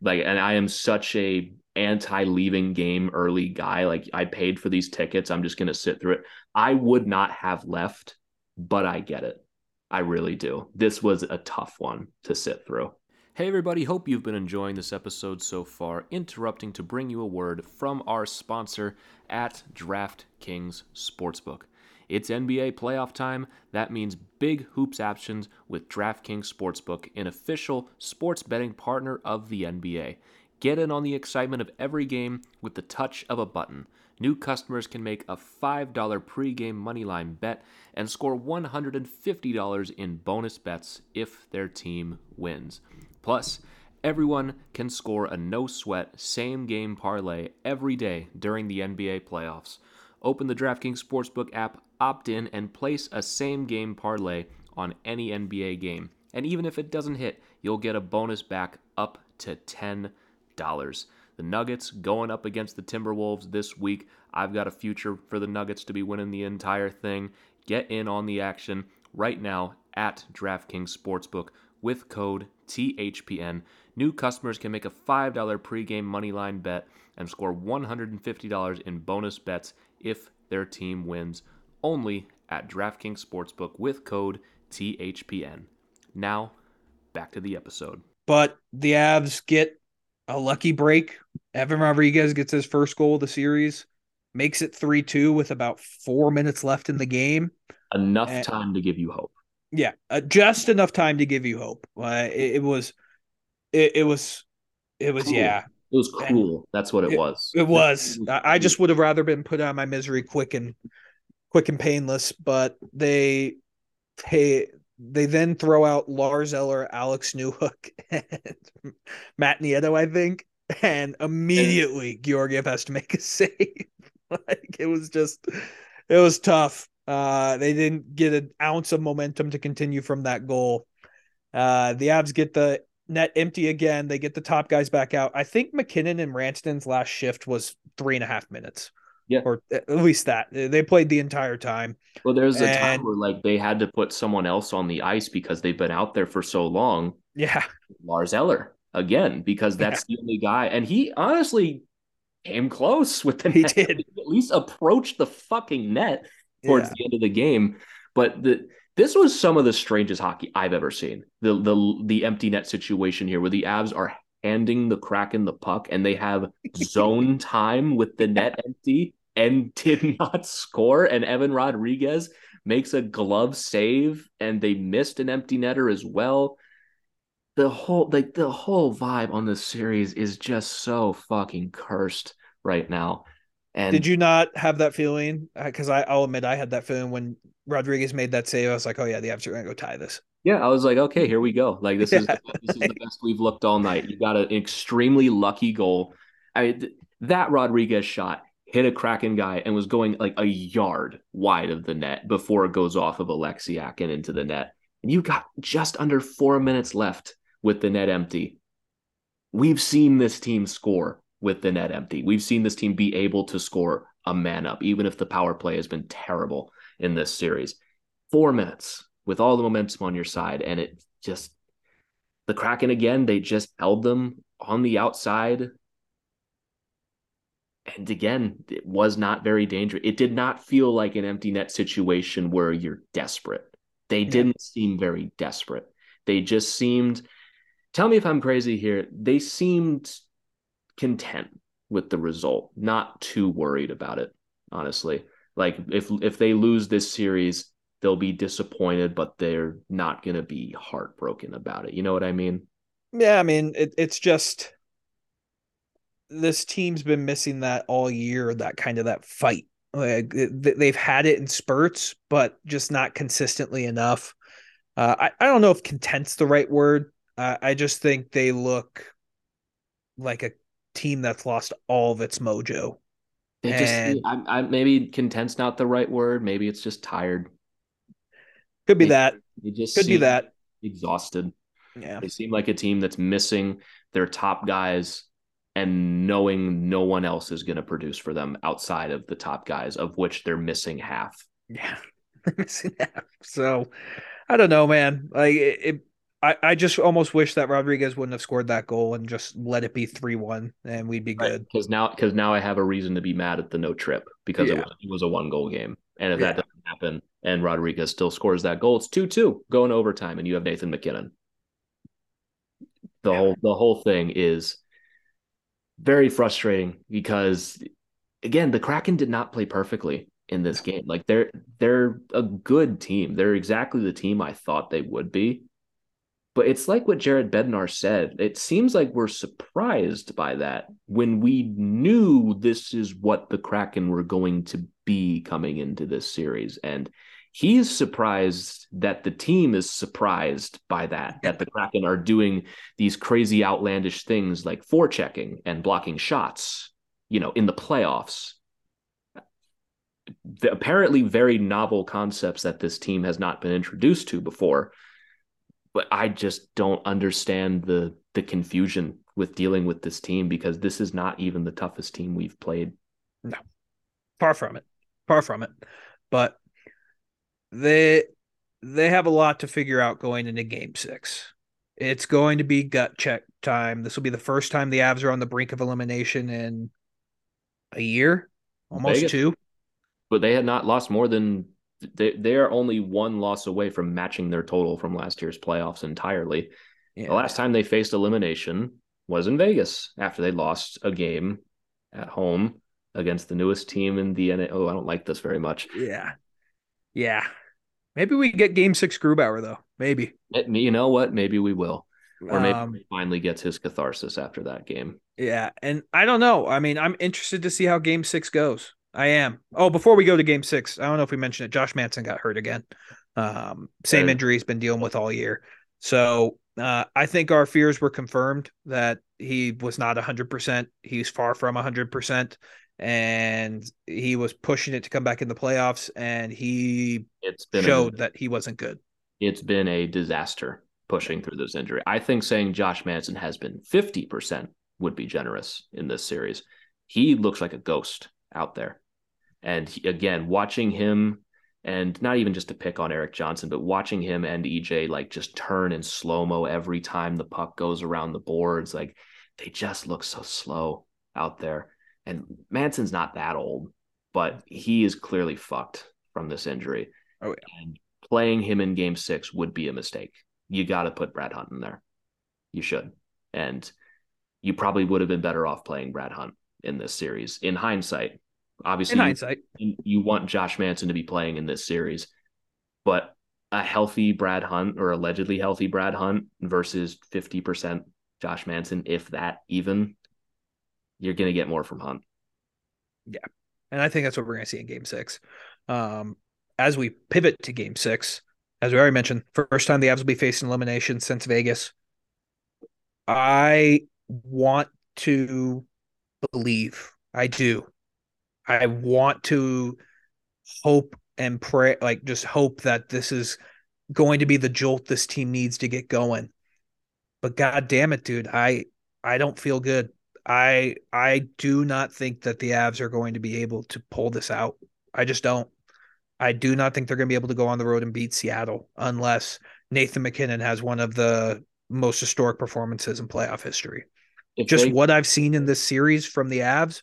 Like, and I am such a anti-leaving game early guy. Like I paid for these tickets. I'm just going to sit through it. I would not have left, but I get it. I really do. This was a tough one to sit through. Hey, everybody, hope you've been enjoying this episode so far. Interrupting to bring you a word from our sponsor at DraftKings Sportsbook. It's NBA playoff time. That means big hoops options with DraftKings Sportsbook, an official sports betting partner of the NBA. Get in on the excitement of every game with the touch of a button. New customers can make a $5 pregame moneyline bet and score $150 in bonus bets if their team wins. Plus, everyone can score a no sweat same game parlay every day during the NBA playoffs. Open the DraftKings Sportsbook app, opt in, and place a same game parlay on any NBA game. And even if it doesn't hit, you'll get a bonus back up to 10 dollars. The Nuggets going up against the Timberwolves this week. I've got a future for the Nuggets to be winning the entire thing. Get in on the action right now at DraftKings Sportsbook with code THPN. New customers can make a $5 pregame moneyline bet and score $150 in bonus bets if their team wins. Only at DraftKings Sportsbook with code THPN. Now, back to the episode. But the Avs get a lucky break. Evan Rodrigues gets his first goal of the series, makes it 3 2 with about four minutes left in the game. Enough and, time to give you hope. Yeah, uh, just enough time to give you hope. Uh, it, it, was, it, it, was, it was, Cool. yeah, It was cruel. That's what it, was. it was. I, I just would have rather been put out of my misery quick and quick and painless. But they, they, they then throw out Lars Eller, Alex Newhook, and Matt Nieto, I think, and immediately Georgiev has to make a save. like it was just, it was tough. Uh, they didn't get an ounce of momentum to continue from that goal. Uh, the Avs get the net empty again. They get the top guys back out. I think MacKinnon and Ranston's last shift was three and a half minutes. Yeah. Or at least that. They played the entire time. Well, there's a time where like they had to put someone else on the ice because they've been out there for so long. Yeah. Lars Eller again because that's the only guy, and he honestly came close with the He net. did. At least approached the fucking net towards Yeah. the end of the game. But the this was some of the strangest hockey I've ever seen. The the the empty net situation here, where the Avs are handing the Kraken the puck and they have zone time with the net empty and did not score. And Evan Rodrigues makes a glove save, and they missed an empty netter as well. The whole like the whole vibe on this series is just so fucking cursed right now. And Did you not have that feeling? Uh, because I, I'll admit I had that feeling when Rodrigues made that save. I was like, oh yeah, the Avs are gonna go tie this. Yeah, I was like, okay, here we go. Like this is Yeah, this is the best we've looked all night. You got an extremely lucky goal. I th- that Rodrigues shot hit a Kraken guy and was going like a yard wide of the net before it goes off of Oleksiak and into the net. And you got just under four minutes left with the net empty. We've seen this team score with the net empty. We've seen this team be able to score a man up, even if the power play has been terrible in this series. Four minutes with all the momentum on your side, and it just the Kraken again. They just held them on the outside, and again, it was not very dangerous. It did not feel like an empty net situation where you're desperate. They Yeah. didn't seem very desperate. They just seemed. Tell me if I'm crazy here. They seemed content with the result, not too worried about it. Honestly, like if if they lose this series, they'll be disappointed, but they're not going to be heartbroken about it. You know what I mean? Yeah, I mean it, it's just this team's been missing that all year. That kind of that fight. Like they've had it in spurts, but just not consistently enough. Uh, I I don't know if content's the right word. Uh, I just think they look like a team that's lost all of its mojo. They just And- I, I, maybe content's not the right word. Maybe it's just tired. Could be They- that. They just Could be that. exhausted. Yeah. They seem like a team that's missing their top guys and knowing no one else is going to produce for them outside of the top guys, of which they're missing half. Yeah. So I don't know, man. Like it, it I, I just almost wish that Rodrigues wouldn't have scored that goal and just let it be three one and we'd be good. Because now, because now I have a reason to be mad at the no trip because it, was, it was a one goal game, and if Yeah. that doesn't happen and Rodrigues still scores that goal, it's two two going overtime, and you have Nathan MacKinnon. The Yeah. whole the whole thing is very frustrating because again, the Kraken did not play perfectly in this game. Like they're they're a good team. They're exactly the team I thought they would be. But it's like what Jared Bednar said. It seems like we're surprised by that when we knew this is what the Kraken were going to be coming into this series. And he's surprised that the team is surprised by that, that the Kraken are doing these crazy outlandish things like forechecking and blocking shots, you know, in the playoffs. The apparently very novel concepts that this team has not been introduced to before but I just don't understand the the confusion with dealing with this team because this is not even the toughest team we've played. No. Far from it. Far from it. But they they have a lot to figure out going into game six. It's going to be gut check time. This will be the first time the Avs are on the brink of elimination in a year, almost Vegas. two. But they had not lost more than they they are only one loss away from matching their total from last year's playoffs entirely. Yeah. The last time they faced elimination was in Vegas after they lost a game at home against the newest team in the NA. Oh, I don't like this very much. Yeah. Yeah. Maybe we get game six Grubauer though. Maybe. You know what? Maybe we will. Or maybe Um, he finally gets his catharsis after that game. Yeah, and I don't know. I mean, I'm interested to see how Game Six goes. I am. Oh, before we go to Game Six, I don't know if we mentioned it. Josh Manson got hurt again. Um, same injury he's been dealing with all year. So uh, I think our fears were confirmed that he was not 100. percent He's far from 100, percent and he was pushing it to come back in the playoffs, and he It's been a- showed that he wasn't good. it's been a disaster pushing through this injury. I think saying Josh Manson has been 50% would be generous in this series. He looks like a ghost out there. And he- again, watching him and not even just to pick on Erik Johnson, but watching him and EJ like just turn in slow mo every time the puck goes around the boards, like they just look so slow out there. And Manson's not that old, but he is clearly fucked from this injury. Oh, yeah. And playing him in game six would be a mistake. You got to put Brad Hunt in there. You should. And you probably would have been better off playing Brad Hunt in this series. In hindsight, obviously, In hindsight, you, you want Josh Manson to be playing in this series, but a healthy Brad Hunt or allegedly healthy Brad Hunt versus 50% Josh Manson, if that even, you're going to get more from Hunt. Yeah. And I think that's what we're going to see in game six. Um, as we pivot to game six, as we already mentioned, first time the Avs will be facing elimination since Vegas. I want to believe. I do. I want to hope and pray, like just hope that this is going to be the jolt this team needs to get going. But god damn it, dude, I I don't feel good. I I do not think that the Avs are going to be able to pull this out. I just don't. I do not think they're going to be able to go on the road and beat Seattle unless Nathan MacKinnon has one of the most historic performances in playoff history. If Just they- what I've seen in this series from the Avs,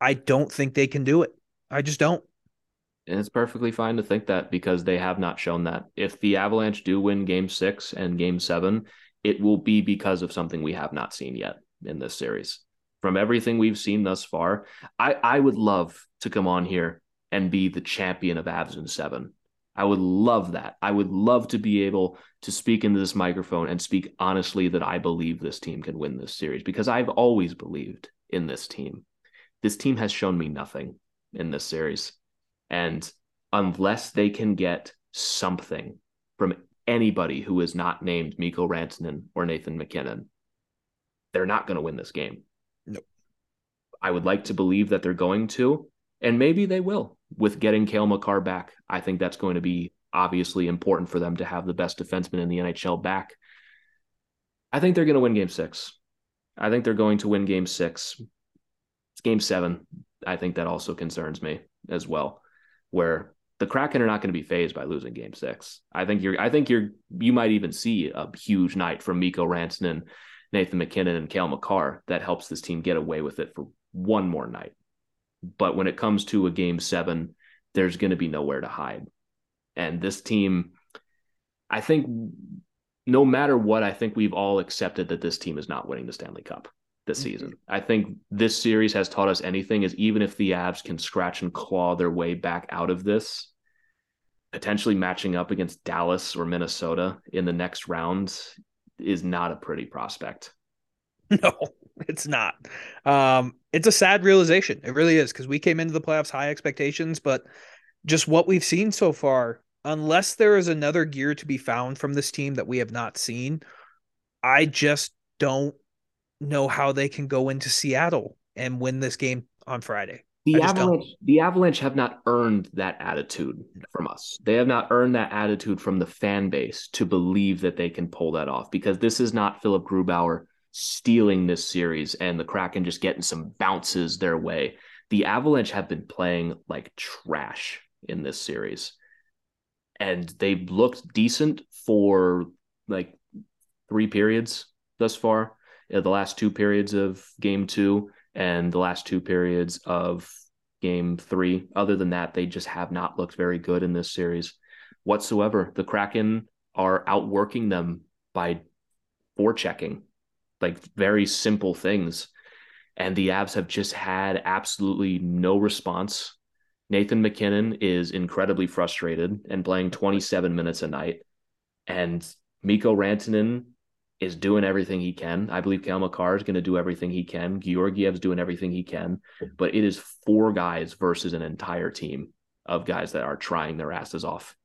I don't think they can do it. I just don't. And it's perfectly fine to think that because they have not shown that. If the Avalanche do win game six and game seven, it will be because of something we have not seen yet in this series. From everything we've seen thus far, I, I would love to come on here and be the champion of Avs in seven. I would love that. I would love to be able to speak into this microphone and speak honestly that I believe this team can win this series because I've always believed in this team. This team has shown me nothing in this series. And unless they can get something from anybody who is not named Mikko Rantanen or Nathan MacKinnon, they're not going to win this game. Nope. I would like to believe that they're going to, and maybe they will with getting Cale Makar back. I think that's going to be obviously important for them to have the best defenseman in the NHL back. I think they're going to win game six. I think they're going to win game six. It's game seven. I think that also concerns me as well, where the Kraken are not going to be phased by losing game six. I think you're, I think you're, you might even see a huge night from Mikko Rantanen, Nathan MacKinnon, and Cale Makar that helps this team get away with it for one more night. But when it comes to a game seven, there's going to be nowhere to hide. And this team, I think, no matter what, I think we've all accepted that this team is not winning the Stanley Cup this Mhm. season. I think this series has taught us anything is even if the Avs can scratch and claw their way back out of this, potentially matching up against Dallas or Minnesota in the next round is not a pretty prospect. No, it's not. Um, it's a sad realization. It really is because we came into the playoffs high expectations, but just what we've seen so far, unless there is another gear to be found from this team that we have not seen, I just don't know how they can go into Seattle and win this game on Friday. The. Avalanche, the Avalanche have not earned that attitude from us. They have not earned that attitude from the fan base to believe that they can pull that off because this is not Philipp Grubauer stealing this series and the Kraken just getting some bounces their way. The Avalanche have been playing like trash in this series. And they've looked decent for like three periods thus far. Uh, The last two periods of game two and the last two periods of game three. Other than that, they just have not looked very good in this series whatsoever. The Kraken are outworking them by forechecking, like very simple things. And the Avs have just had absolutely no response. Nathan MacKinnon is incredibly frustrated and playing 27 minutes a night. And Mikko Rantanen is doing everything he can. I believe Cale Makar is going to do everything he can. Georgiev's doing everything he can. But it is four guys versus an entire team of guys that are trying their asses off.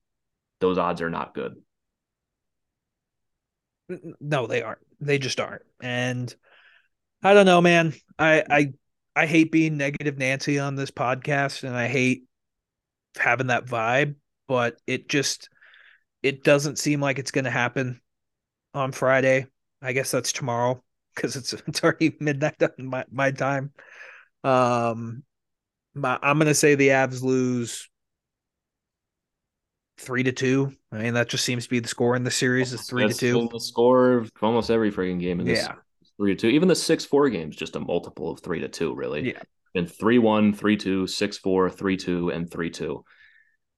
Those odds are not good. No, they aren't. They just aren't. And I don't know, man. I I I hate being negative Nancy on this podcast and I hate having that vibe, but it just it doesn't seem like it's going to happen on Friday. I guess that's tomorrow because it's it's already midnight on my, my time. Um my, I'm to say the Avs lose 3 to 2. I mean that just seems to be the score in the series is 3 That's to 2. The score of almost every freaking game in this Yeah. three to two. Even the six four games, just a multiple of three to two, really. Yeah. Been three one, three two, six four, three two, and three two.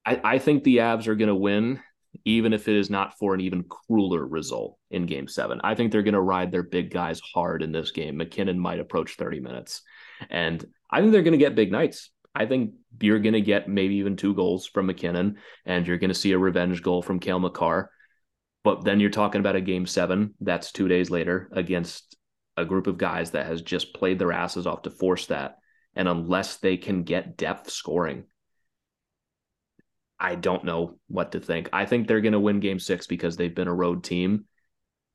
I, I think the Avs are gonna win, even if it is not for an even crueler result in game seven. I think they're gonna ride their big guys hard in this game. MacKinnon might approach 30 minutes. And I think they're gonna get big nights. I think you're gonna get maybe even two goals from MacKinnon, and you're gonna see a revenge goal from Cale Makar. But then you're talking about a game seven that's two days later against a group of guys that has just played their asses off to force that. And unless they can get depth scoring, I don't know what to think. I think they're going to win game six because they've been a road team.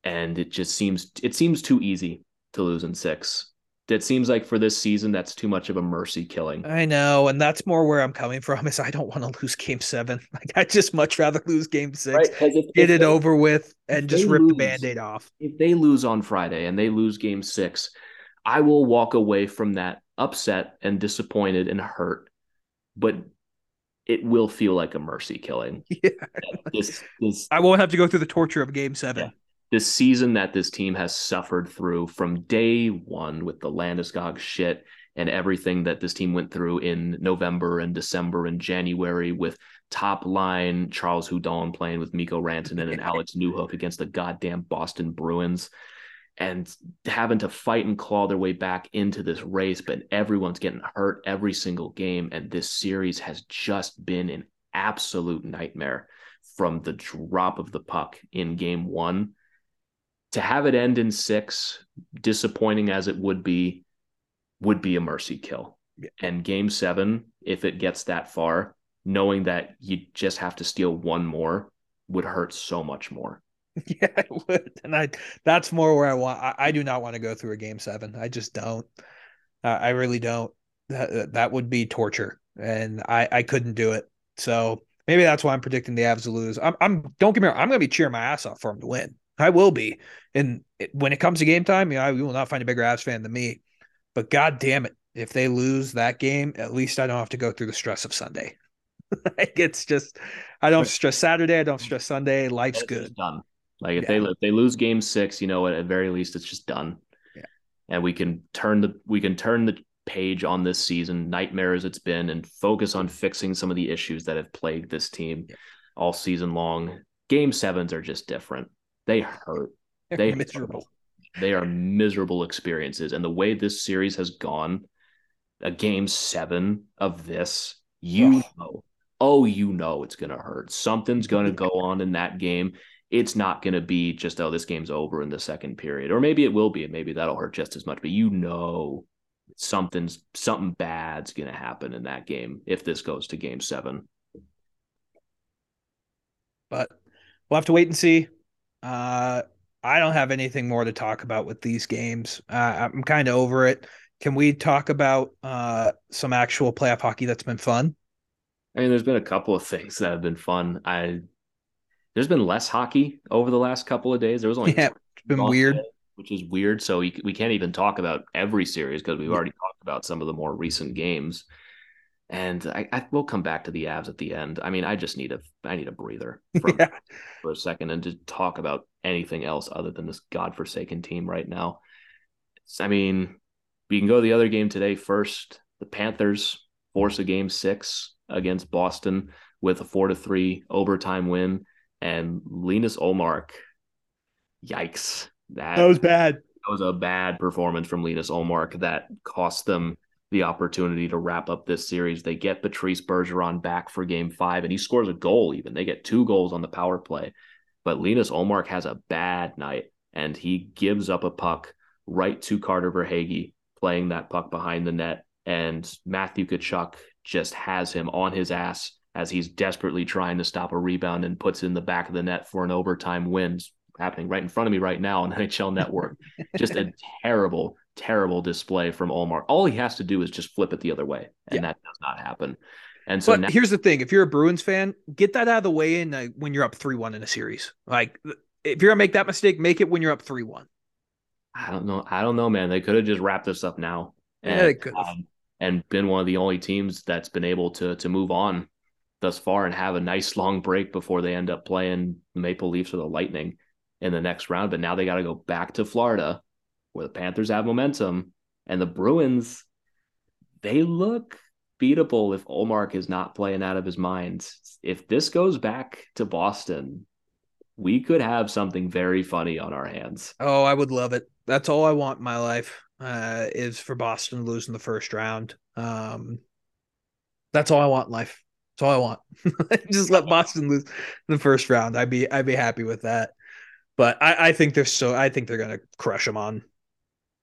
And it just seems, it seems too easy to lose in six. It seems like for this season, that's too much of a mercy killing. I know, and that's more where I'm coming from. Is I don't want to lose Game Seven. Like I just much rather lose Game Six, Because if, get if it they- over with, and just rip the lose- Band-Aid off. if they lose on Friday and they lose game six, I will walk away from that upset and disappointed and hurt, but it will feel like a mercy killing. Yeah, This this I won't have to go through the torture of Game Seven. Yeah. this season that this team has suffered through from day one with the Landeskog shit and everything that this team went through in November and December and January with top line Charles Hudon playing with Mikko Rantanen and Alex Newhook against the goddamn Boston Bruins and having to fight and claw their way back into this race, but everyone's getting hurt every single game. And this series has just been an absolute nightmare from the drop of the puck in game one to have it end in six, disappointing as it would be, would be a mercy kill. Yeah. And game seven, if it gets that far, knowing that you just have to steal one more would hurt so much more. Yeah, it would. And I that's more where I want I, I do not want to go through a game seven. I just don't. Uh, I really don't. That that would be torture. And I I couldn't do it. So maybe that's why I'm predicting the Avs to lose. I'm I'm don't get me wrong, I'm gonna be cheering my ass off for them to win. I will be. And it, when it comes to game time, you know, you will not find a bigger Avs fan than me. But god damn it, if they lose that game, at least I don't have to go through the stress of Sunday. like it's just I don't stress Saturday, I don't stress Sunday. Life's It's good. done. Like if Yeah. they if they lose game six, you know, at, at very least it's just done. Yeah. And we can turn the we can turn the page on this season, nightmare as it's been, and focus on fixing some of the issues that have plagued this team Yeah. all season long. Game sevens are just different. They hurt. They're They miserable. They are miserable experiences. And the way this series has gone, a game seven of this, you Ugh. know, oh, you know it's gonna hurt. Something's gonna go on in that game. It's not gonna be just, oh, this game's over in the second period. Or maybe it will be, and maybe that'll hurt just as much, but you know something's something bad's gonna happen in that game if this goes to game seven. but we'll have to wait and see. Uh, I don't have anything more to talk about with these games. Uh, I'm kind of over it. Can we talk about uh, some actual playoff hockey that's been fun? I mean, there's been a couple of things that have been fun. I there's been less hockey over the last couple of days. There was only Yeah, it's been weird. Day, which is weird. So we, we can't even talk about every series because we've already talked about some of the more recent games. And I, I will come back to the Avs at the end. I mean, I just need a I need a breather from, Yeah. for a second and to talk about anything else other than this godforsaken team right now. It's, I mean, we can go to the other game today first. The Panthers force a game six against Boston with a four to three overtime win, and Linus Ullmark. Yikes! That That was bad. that was a bad performance from Linus Ullmark that cost them the opportunity to wrap up this series. They get Patrice Bergeron back for game five, and he scores a goal even. They get two goals on the power play. But Linus Ullmark has a bad night, and he gives up a puck right to Carter Verhaeghe, playing that puck behind the net. And Matthew Tkachuk just has him on his ass as he's desperately trying to stop a rebound and puts in the back of the net for an overtime win. happening right in front of me right now on NHL Network. just a terrible, terrible display from Ullmark. All he has to do is just flip it the other way, and yeah. that does not happen. And so but now- here's the thing: if you're a Bruins fan, get that out of the way in uh, when you're up three one in a series. Like if you're gonna make that mistake, make it when you're up three one. I don't know. I don't know, man. They could have just wrapped this up now. And, yeah, they could um, and been one of the only teams that's been able to to move on thus far and have a nice long break before they end up playing the Maple Leafs or the Lightning in the next round. But now they got to go back to Florida where the Panthers have momentum and the Bruins, they look beatable if Ullmark is not playing out of his mind. If this goes back to Boston, we could have something very funny on our hands. Oh, I would love it. That's all I want in my life uh, is for Boston losing the first round. Um, that's all I want in life. That's all I want. Just let Boston lose in the first round. I'd be I'd be happy with that. But I, I think they're so I think they're gonna crush them on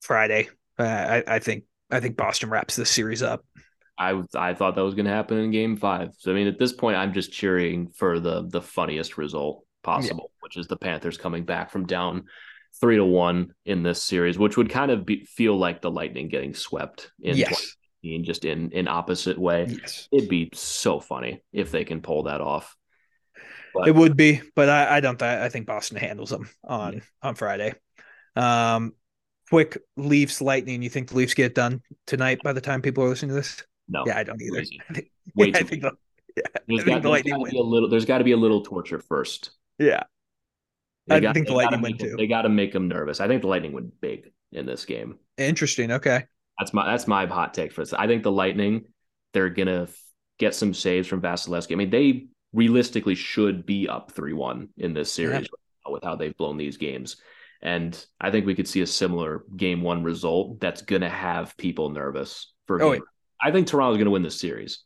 Friday. Uh, I, I think I think Boston wraps this series up. I I thought that was going to happen in Game Five. So I mean, at this point, I'm just cheering for the the funniest result possible, yeah. which is the Panthers coming back from down three to one in this series, which would kind of be, feel like the Lightning getting swept in yes. Just in in opposite way. Yes. It'd be so funny if they can pull that off. But, it would be, but I, I don't. I think Boston handles them on yeah. on Friday. Um, quick Leafs Lightning. You think the Leafs get done tonight by the time people are listening to this? No. Yeah, I don't either. I think, think the, yeah, there's got, the Lightning win. Be a little, there's got to be a little torture first. Yeah. They I got, think the Lightning win too. They got to make them nervous. I think the Lightning win big in this game. Interesting. Okay. That's my that's my hot take for this. I think the Lightning they're gonna get some saves from Vasilevskiy. I mean, they realistically should be up three one in this series yeah. with how they've blown these games. And I think we could see a similar game one result that's going to have people nervous for. Oh, I think Toronto's going to win this series,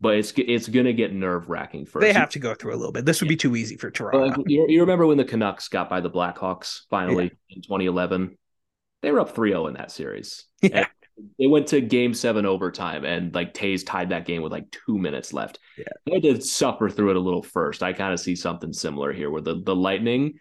but it's it's going to get nerve wracking first. They have to go through a little bit. This would yeah. be too easy for Toronto. you, you, remember when the Canucks got by the Blackhawks finally yeah. in 2011? They were up 3-0 in that series. Yeah. They went to game seven overtime and like Toews tied that game with like two minutes left. Yeah. They had to suffer through it a little first. I kind of see something similar here where the, the Lightning,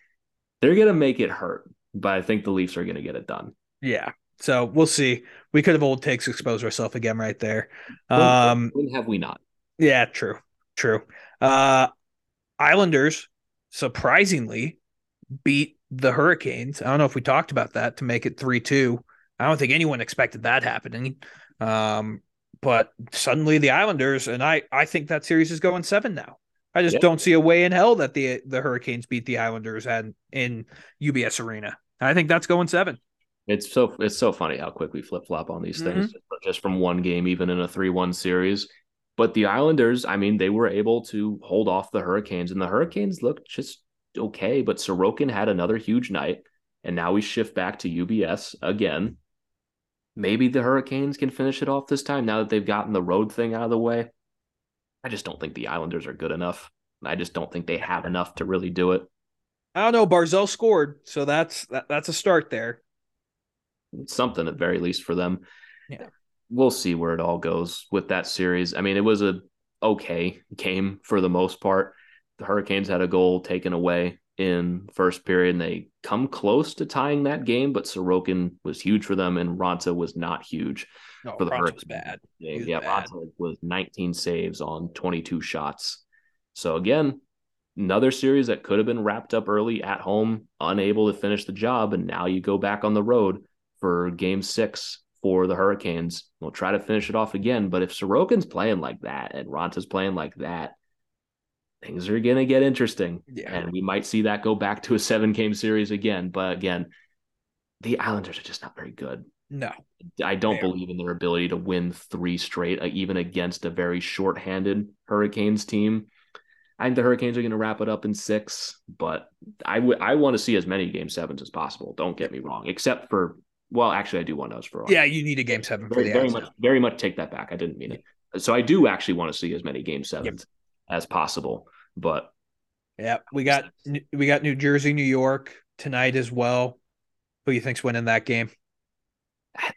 they're going to make it hurt but I think the Leafs are going to get it done. Yeah. So we'll see. We could have old takes expose ourselves again right there. Um, when have we not? Yeah, true. True. Uh, Islanders surprisingly beat the Hurricanes. I don't know if we talked about that to make it 3 2. I don't think anyone expected that happening. Um, but suddenly the Islanders, and I, I think that series is going seven now. I just don't see a way in hell that the the Hurricanes beat the Islanders and in UBS Arena. I think that's going seven. It's so it's so funny how quick we flip flop on these things mm-hmm. just from one game, even in a three one series. But the Islanders, I mean, they were able to hold off the Hurricanes, and the Hurricanes looked just okay. But Sorokin had another huge night, and now we shift back to UBS again. Maybe the Hurricanes can finish it off this time now that they've gotten the road thing out of the way. I just don't think the Islanders are good enough. I just don't think they have enough to really do it. I don't know. Barzal scored, so that's that, that's a start there. something at very least for them. Yeah, we'll see where it all goes with that series. I mean, it was a okay game for the most part. The Hurricanes had a goal taken away in first period, and they come close to tying that game, but Sorokin was huge for them, and Raanta was not huge. No, for the Raanta was bad. Yeah, was yeah bad. was 19 saves on 22 shots. So again, another series that could have been wrapped up early at home, unable to finish the job, and now you go back on the road for Game Six for the Hurricanes. We'll try to finish it off again, but if Sorokin's playing like that and Raanta's playing like that, things are going to get interesting. Yeah. And we might see that go back to a seven game series again. But again, the Islanders are just not very good. No, I don't believe in their ability to win three straight, uh, even against a very short-handed Hurricanes team. I think the Hurricanes are going to wrap it up in six, but I would I want to see as many game sevens as possible. Don't get me wrong, except for Well, actually, I do want those for. all. Yeah, you need a game seven very, for the very much. Very much take that back. I didn't mean it. So I do actually want to see as many game sevens as possible. But Yeah, we got we got New Jersey, New York tonight as well. Who you think's winning that game?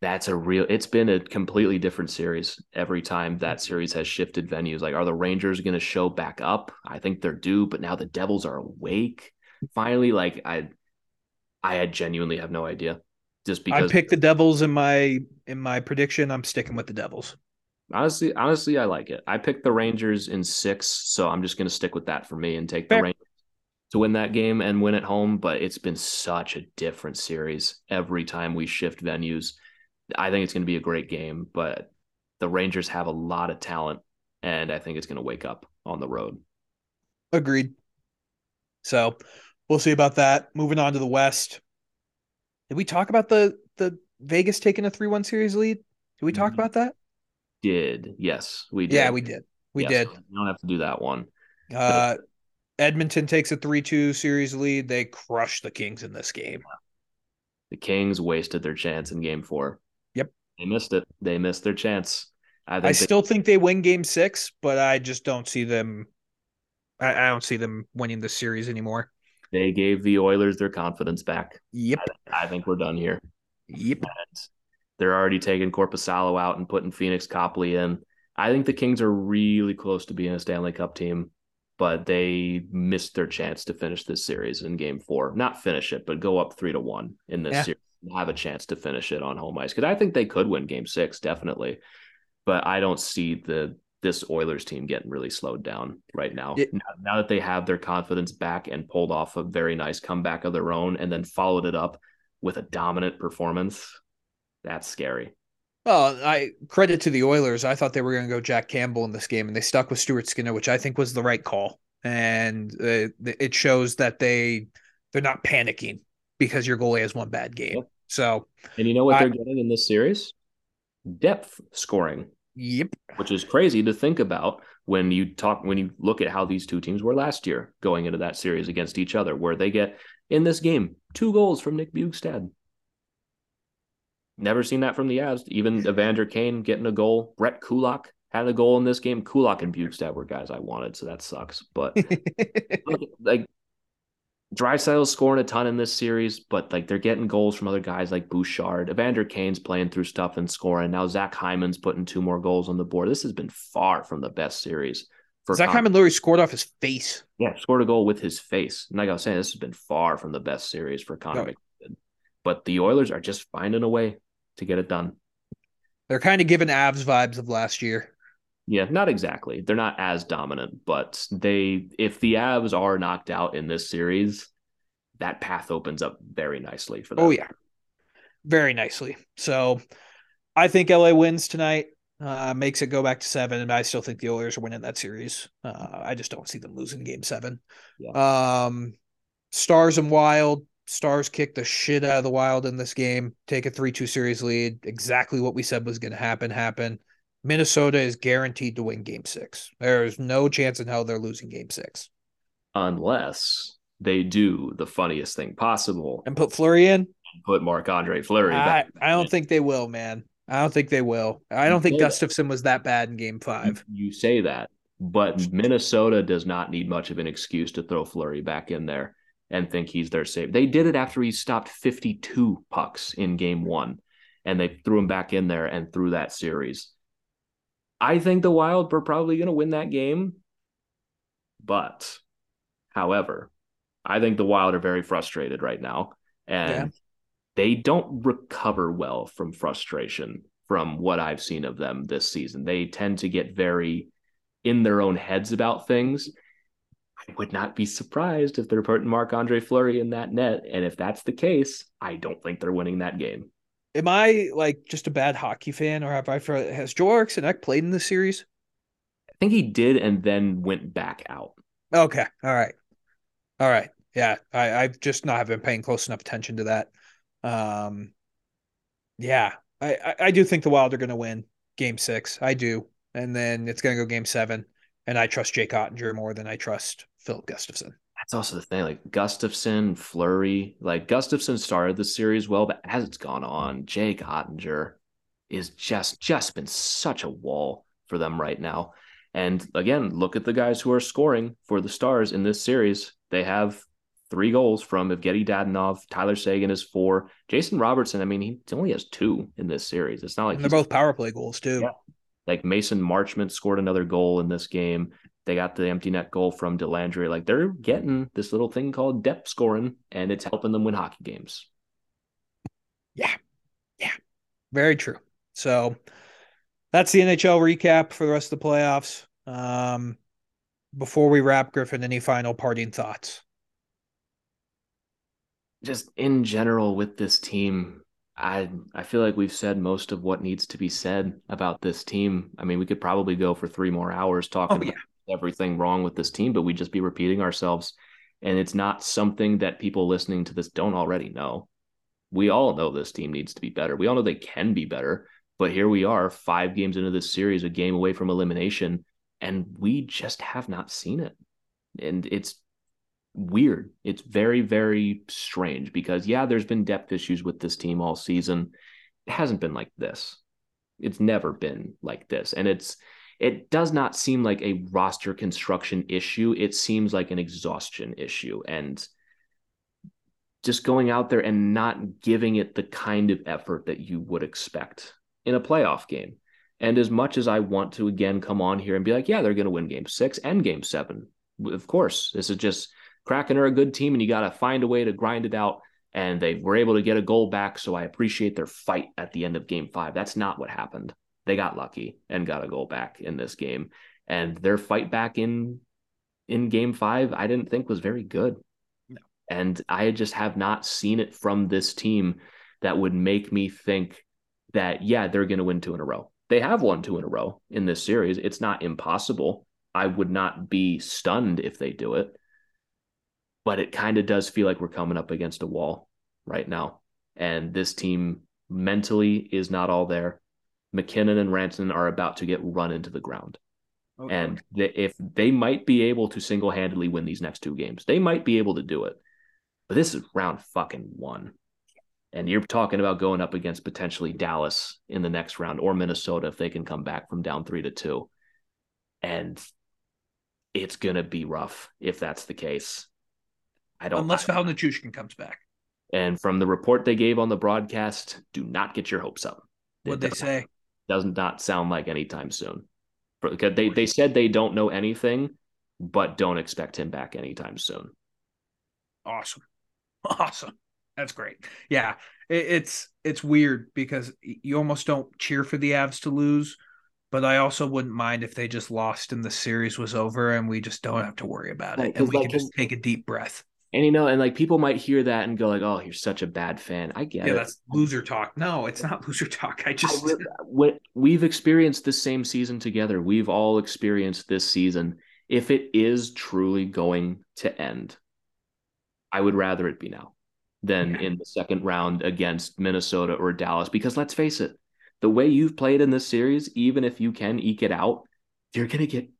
that's a real. It's been a completely different series every time that series has shifted venues. Like, are the Rangers going to show back up? I think they're due, but now the Devils are awake. Finally, like I, I genuinely have no idea. Just because I picked the Devils in my in my prediction. I'm sticking with the Devils. Honestly, honestly, I like it. I picked the Rangers in six, so I'm just going to stick with that for me and take Fair. the Rangers to win that game and win at home. But it's been such a different series every time we shift venues. I think it's going to be a great game, but the Rangers have a lot of talent, and I think it's going to wake up on the road. Agreed. So we'll see about that. Moving on to the West. Did we talk about the the Vegas taking a three one series lead? Did we talk Mhm. about that? Did yes, we did. Yeah, we did. We Yes, did. You don't have to do that one. Uh, Edmonton takes a three two series lead. They crush the Kings in this game. The Kings wasted their chance in Game Four. Yep. they missed it. They missed their chance. I think I they- still think they win Game Six, but I just don't see them. I, I don't see them winning the series anymore. they gave the Oilers their confidence back. Yep. I think we're done here. Yep. They're already taking Korpisalo out and putting Pheonix Copley in. I think the Kings are really close to being a Stanley Cup team, but they missed their chance to finish this series in game four. Not finish it, but go up three to one in this Yeah. series and have a chance to finish it on home ice. Because I think they could win game six, definitely. But I don't see the this Oilers team getting really slowed down right now. It- now. Now that they have their confidence back and pulled off a very nice comeback of their own and then followed it up with a dominant performance, that's scary. Well, I credit to the Oilers. I thought they were going to go Jack Campbell in this game, and they stuck with Stuart Skinner, which I think was the right call. And uh, it shows that they they're not panicking because your goalie has one bad game. Yep. So, And you know what I- they're getting in this series? Depth scoring, yep, which is crazy to think about when you talk when you look at how these two teams were last year going into that series against each other, where they get in this game two goals from Nick Bjugstad. Never seen that from the Avs. Even Evander Kane getting a goal. Brett Kulak had a goal in this game. Kulak and Bjugstad were guys I wanted, so that sucks. But like Draisaitl's scoring a ton in this series, but like they're getting goals from other guys like Bouchard. Evander Kane's playing through stuff and scoring. Now Zach Hyman's putting two more goals on the board. This has been far from the best series for Zach Hyman literally scored off his face. Yeah, scored a goal with his face. And like I was saying, this has been far from the best series for Connor No. McDavid. But the Oilers are just finding a way to get it done. They're kind of giving Avs vibes of last year. Yeah, not exactly. They're not as dominant, but they if the Avs are knocked out in this series, that path opens up very nicely for them. Oh yeah, very nicely. So, I think LA wins tonight. Uh, makes it go back to seven, and I still think the Oilers are winning that series. Uh, I just don't see them losing Game Seven. Um, Stars and Wild. Stars kick the shit out of the Wild in this game. Take a three-two series lead. Exactly what we said was going to happen. Happen. Minnesota is guaranteed to win Game Six. There's no chance in hell they're losing Game Six. Unless they do the funniest thing possible And put Fleury in. put Marc Andre Fleury I. I don't think they will, man. I don't think they will. I don't think. Gustavsson was that bad in game five. You say that, but Minnesota does not need much of an excuse to throw Fleury back in there and think he's their save. They did it after he stopped 52 pucks in game one, and they threw him back in there and threw that series. I think the Wild were probably going to win that game, but however, I think the Wild are very frustrated right now, and Yeah. they don't recover well from frustration from what I've seen of them this season. They tend to get very in their own heads about things. I would not be surprised if they're putting Marc Andre Fleury in that net. And if that's the case, I don't think they're winning that game. Am I like just a bad hockey fan, or have I? For has Joel Eriksson played in this series? I think he did and then went back out. Okay, all right, all right. Yeah, I, I've just not have been paying close enough attention to that. Um, yeah, I, I, I do think the Wild are going to win Game Six. I do, and then it's going to go Game Seven. And I trust Jake Oettinger more than I trust Filip Gustavsson. That's also the thing. Like Gustavsson, Fleury, like Gustafson started the series well, but as it's gone on, Jake Oettinger is just just been such a wall for them right now. And again, look at the guys who are scoring for the Stars in this series. They have three goals from Evgeny Dadonov. Tyler Seguin is four. Jason Robertson, I mean, he only has two in this series. It's not like and they're both power play goals too. Yeah. Like Mason Marchment scored another goal in this game. They got the empty net goal from Dellandrea. Like they're getting this little thing called depth scoring, and it's helping them win hockey games. Yeah. Yeah. Very true. So that's the NHL recap for the rest of the playoffs. Um, before we wrap, Griffin, any final parting thoughts? Just in general with this team, I I feel like we've said most of what needs to be said about this team. I mean, we could probably go for three more hours talking oh, yeah. about everything wrong with this team, but we'd just be repeating ourselves. And it's not something that people listening to this don't already know. We all know this team needs to be better. We all know they can be better. But here we are, five games into this series, a game away from elimination, and we just have not seen it. And it's weird. It's very, very strange because, yeah, there's been depth issues with this team all season. It hasn't been like this. It's never been like this. And it's, it does not seem like a roster construction issue. It seems like an exhaustion issue. And just going out there and not giving it the kind of effort that you would expect in a playoff game. And as much as I want to again come on here and be like, yeah, they're going to win game six and game seven, of course, this is just Kraken are a good team and you got to find a way to grind it out. And they were able to get a goal back. So I appreciate their fight at the end of game five. That's not what happened. They got lucky and got a goal back in this game. And their fight back in in game five, I didn't think was very good. No. And I just have not seen it from this team that would make me think that, yeah, they're going to win two in a row. They have won two in a row in this series. It's not impossible. I would not be stunned if they do it. But it kind of does feel like we're coming up against a wall right now. And this team mentally is not all there. MacKinnon and Rantanen are about to get run into the ground. Okay. And if they might be able to single handedly win these next two games, they might be able to do it. But this is round fucking one. And you're talking about going up against potentially Dallas in the next round or Minnesota if they can come back from down three to two. And it's going to be rough if that's the case. I don't unless Val Nichushkin comes back. And from the report they gave on the broadcast, do not get your hopes up. What they say does not not sound like anytime soon. Because they, they said they don't know anything, but don't expect him back anytime soon. Awesome. Awesome. That's great. Yeah, it, it's it's weird because you almost don't cheer for the Avs to lose, but I also wouldn't mind if they just lost and the series was over and we just don't have to worry about it and we like, can just take a deep breath. And you know, and like people might hear that and go like, "Oh, you're such a bad fan." I get yeah, it. that's loser talk. No, it's not loser talk. I just I, what we've experienced the same season together. We've all experienced this season. If it is truly going to end, I would rather it be now than yeah. in the second round against Minnesota or Dallas. Because let's face it, the way you've played in this series, even if you can eke it out, you're going to get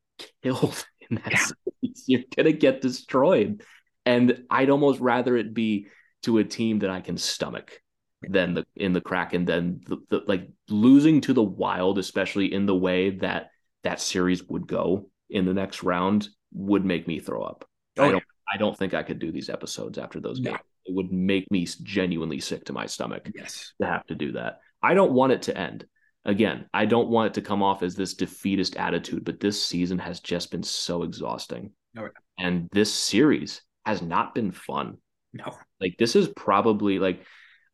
killed in that yeah. series. You're going to get destroyed. And I'd almost rather it be to a team that I can stomach than the in the Kraken than the, the, like losing to the Wild, especially in the way that that series would go in the next round, would make me throw up. Oh, I don't. Yeah. I don't think I could do these episodes after those games it would make me genuinely sick to my stomach yes to have to do that i don't want it to end again i don't want it to come off as this defeatist attitude but this season has just been so exhausting oh, okay. and this series has not been fun no like this is probably like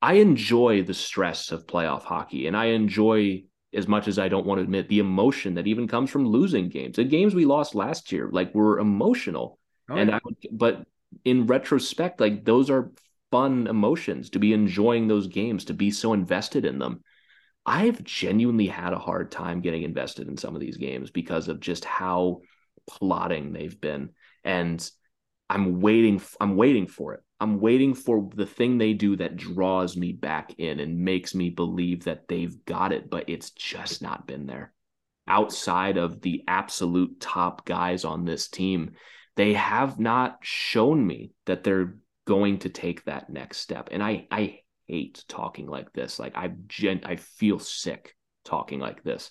i enjoy the stress of playoff hockey and i enjoy as much as I don't want to admit the emotion that even comes from losing games. The games we lost last year, like were emotional. Oh, and yeah. I would, but in retrospect, like those are fun emotions to be enjoying those games, to be so invested in them. I've genuinely had a hard time getting invested in some of these games because of just how plotting they've been. And I'm waiting, I'm waiting for it. I'm waiting for the thing they do that draws me back in and makes me believe that they've got it, but it's just not been there. Outside of the absolute top guys on this team, they have not shown me that they're going to take that next step. And I I hate talking like this. Like I gen I feel sick talking like this.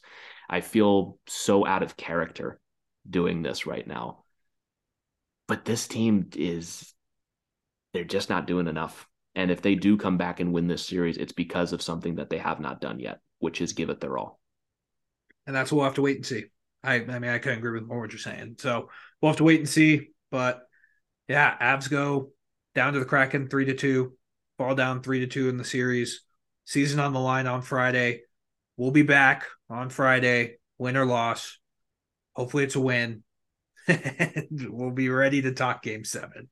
I feel so out of character doing this right now. But this team is they're just not doing enough. And if they do come back and win this series, it's because of something that they have not done yet, which is give it their all. And that's what we'll have to wait and see. I I mean I couldn't agree with more what you're saying. So we'll have to wait and see. But yeah, Avs go down to the Kraken three to two, fall down three to two in the series. Season on the line on Friday. We'll be back on Friday, win or loss. Hopefully it's a win. we'll be ready to talk game seven.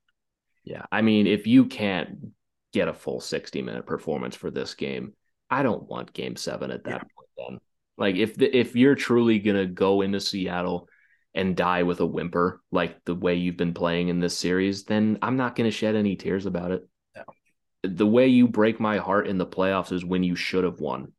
Yeah. I mean, if you can't get a full 60 minute performance for this game, I don't want game seven at that yeah. point then. Like if the, if you're truly gonna go into Seattle and die with a whimper like the way you've been playing in this series, then I'm not gonna shed any tears about it. No. The way you break my heart in the playoffs is when you should have won.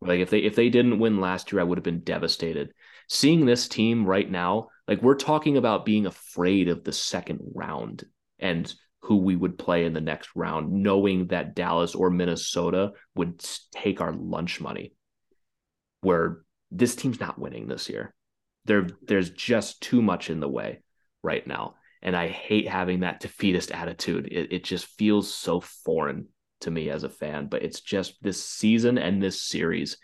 Like if they if they didn't win last year, I would have been devastated. Seeing this team right now, like we're talking about being afraid of the second round and who we would play in the next round, knowing that Dallas or Minnesota would take our lunch money. Where this team's not winning this year. There, there's just too much in the way right now. And I hate having that defeatist attitude. It, it just feels so foreign to me as a fan, but it's just this season and this series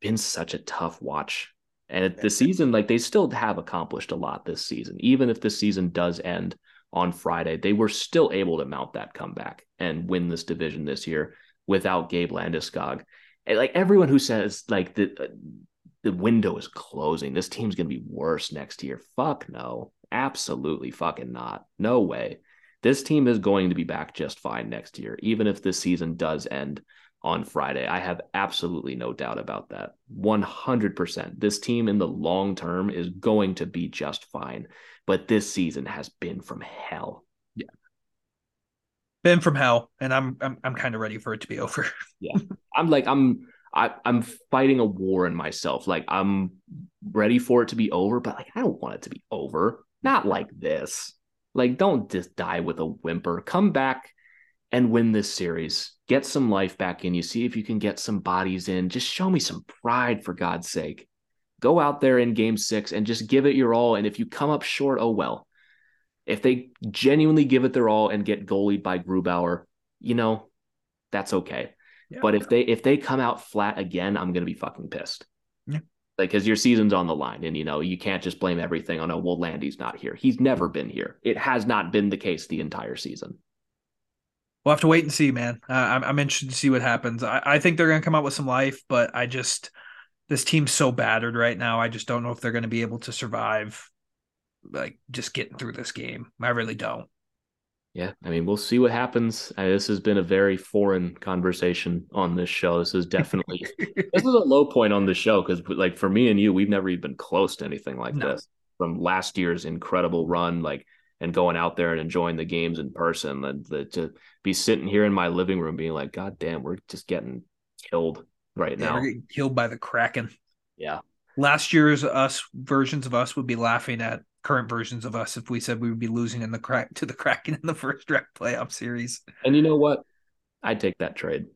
been such a tough watch. And at the season, like they still have accomplished a lot this season. Even if the season does end on Friday, they were still able to mount that comeback and win this division this year without Gabe Landeskog. And like everyone who says like the uh, the window is closing, this team's gonna be worse next year. Fuck no, absolutely fucking not. No way. This team is going to be back just fine next year, even if this season does end on Friday. I have absolutely no doubt about that. 100%. This team in the long term is going to be just fine. But this season has been from hell. Yeah. Been from hell. And I'm I'm I'm kind of ready for it to be over. yeah. I'm like, I'm I, I'm fighting a war in myself. Like I'm ready for it to be over, but like I don't want it to be over. Not like this. Like, don't just die with a whimper. Come back and win this series. Get some life back in you. See if you can get some bodies in. Just show me some pride, for God's sake. Go out there in game six and just give it your all. And if you come up short, oh well. If they genuinely give it their all and get goalied by Grubauer, you know, that's okay. Yeah, but if they if they come out flat again, I'm gonna be fucking pissed. Yeah like because your season's on the line and you know you can't just blame everything on oh well landy's not here he's never been here it has not been the case the entire season we'll have to wait and see man uh, I'm, I'm interested to see what happens I, I think they're going to come out with some life but i just this team's so battered right now i just don't know if they're going to be able to survive like just getting through this game i really don't yeah, I mean, we'll see what happens. Uh, this has been a very foreign conversation on this show. This is definitely this is a low point on the show because, like, for me and you, we've never even been close to anything like no. this from last year's incredible run, like, and going out there and enjoying the games in person. And the, to be sitting here in my living room, being like, "God damn, we're just getting killed right yeah, now. We're getting killed by the Kraken." Yeah. Last year's us versions of us would be laughing at current versions of us if we said we would be losing in the crack to the Kraken in the first round playoff series. And you know what? I'd take that trade.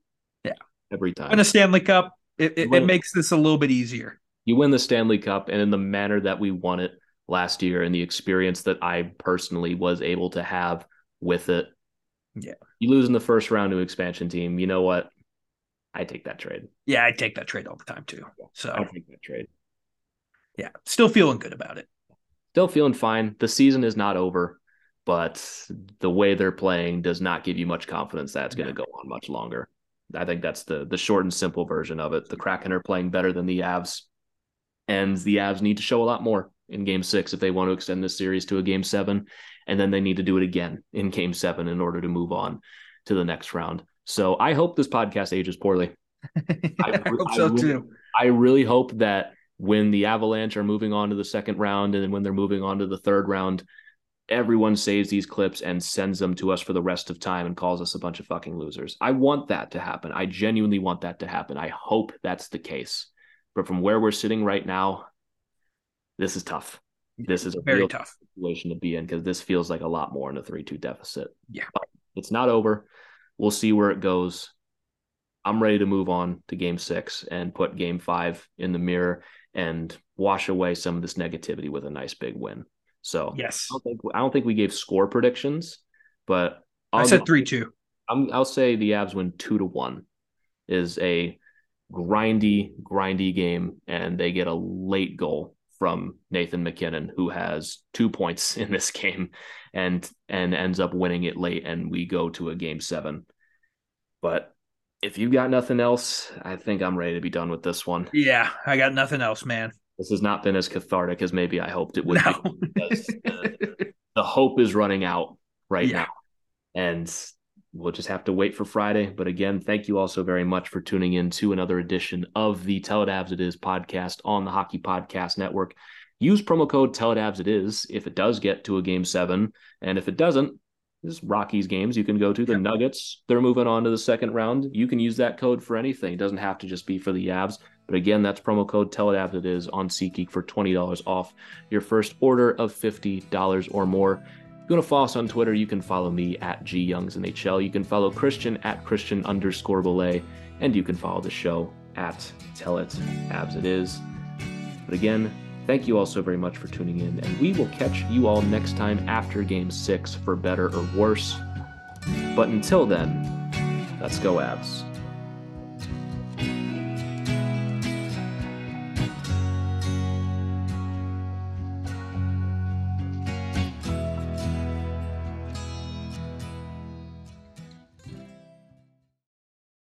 Yeah. Every time. In a Stanley Cup, it, it, it makes this a little bit easier. You win the Stanley Cup and in the manner that we won it last year and the experience that I personally was able to have with it. Yeah. You lose in the first round to expansion team. You know what? I take that trade. Yeah, I take that trade all the time too. So I take that trade. Yeah, still feeling good about it still feeling fine. The season is not over, but the way they're playing does not give you much confidence that it's going to go on much longer. I think that's the the short and simple version of it. The Kraken are playing better than the Avs, and the Avs need to show a lot more in Game Six if they want to extend this series to a Game Seven, and then they need to do it again in Game Seven in order to move on to the next round. So I hope this podcast ages poorly. I, I, hope so I really, too. I really hope that when the Avalanche are moving on to the second round and then when they're moving on to the third round, everyone saves these clips and sends them to us for the rest of time and calls us a bunch of fucking losers. I want that to happen. I genuinely want that to happen. I hope that's the case. But from where we're sitting right now, this is tough. this is a very tough situation to be in because this feels like a lot more in a 3 2 deficit. Yeah. But it's not over. We'll see where it goes. I'm ready to move on to game six and put game five in the mirror and wash away some of this negativity with a nice big win. So yes, I don't think, I don't think we gave score predictions, but I'll, i said three two. I'm, I'll say the Avs win two to one. Is a grindy, grindy game, and they get a late goal from Nathan MacKinnon, who has two points in this game, and and ends up winning it late, and we go to a game seven. But if you've got nothing else, I think I'm ready to be done with this one. Yeah, I got nothing else, man. This has not been as cathartic as maybe I hoped it would no. be. the, the, hope is running out right yeah. now. And we'll just have to wait for Friday. But again, thank you all so very much for tuning in to another edition of the Tell It Avs It Is podcast on the Hockey Podcast Network. Use promo code Tell It Avs It Is if it does get to a game seven. And if it doesn't, this Rockies games you can go to. The. Nuggets, they're moving on to the second round. You can use that code for anything. It doesn't have to just be for the Avs. But again, that's promo code Tell It Avs It Is on SeatGeek for $20 off your first order of $50 or more. You want to follow us on Twitter, you can follow me at G Youngs NHL. You can follow Christian at Christian underscore Bolle, and you can follow the show at Tell It Avs It Is. But again, Thank you all so very much for tuning in, and we will catch you all next time after game six for better or worse. But until then, let's go, Avs.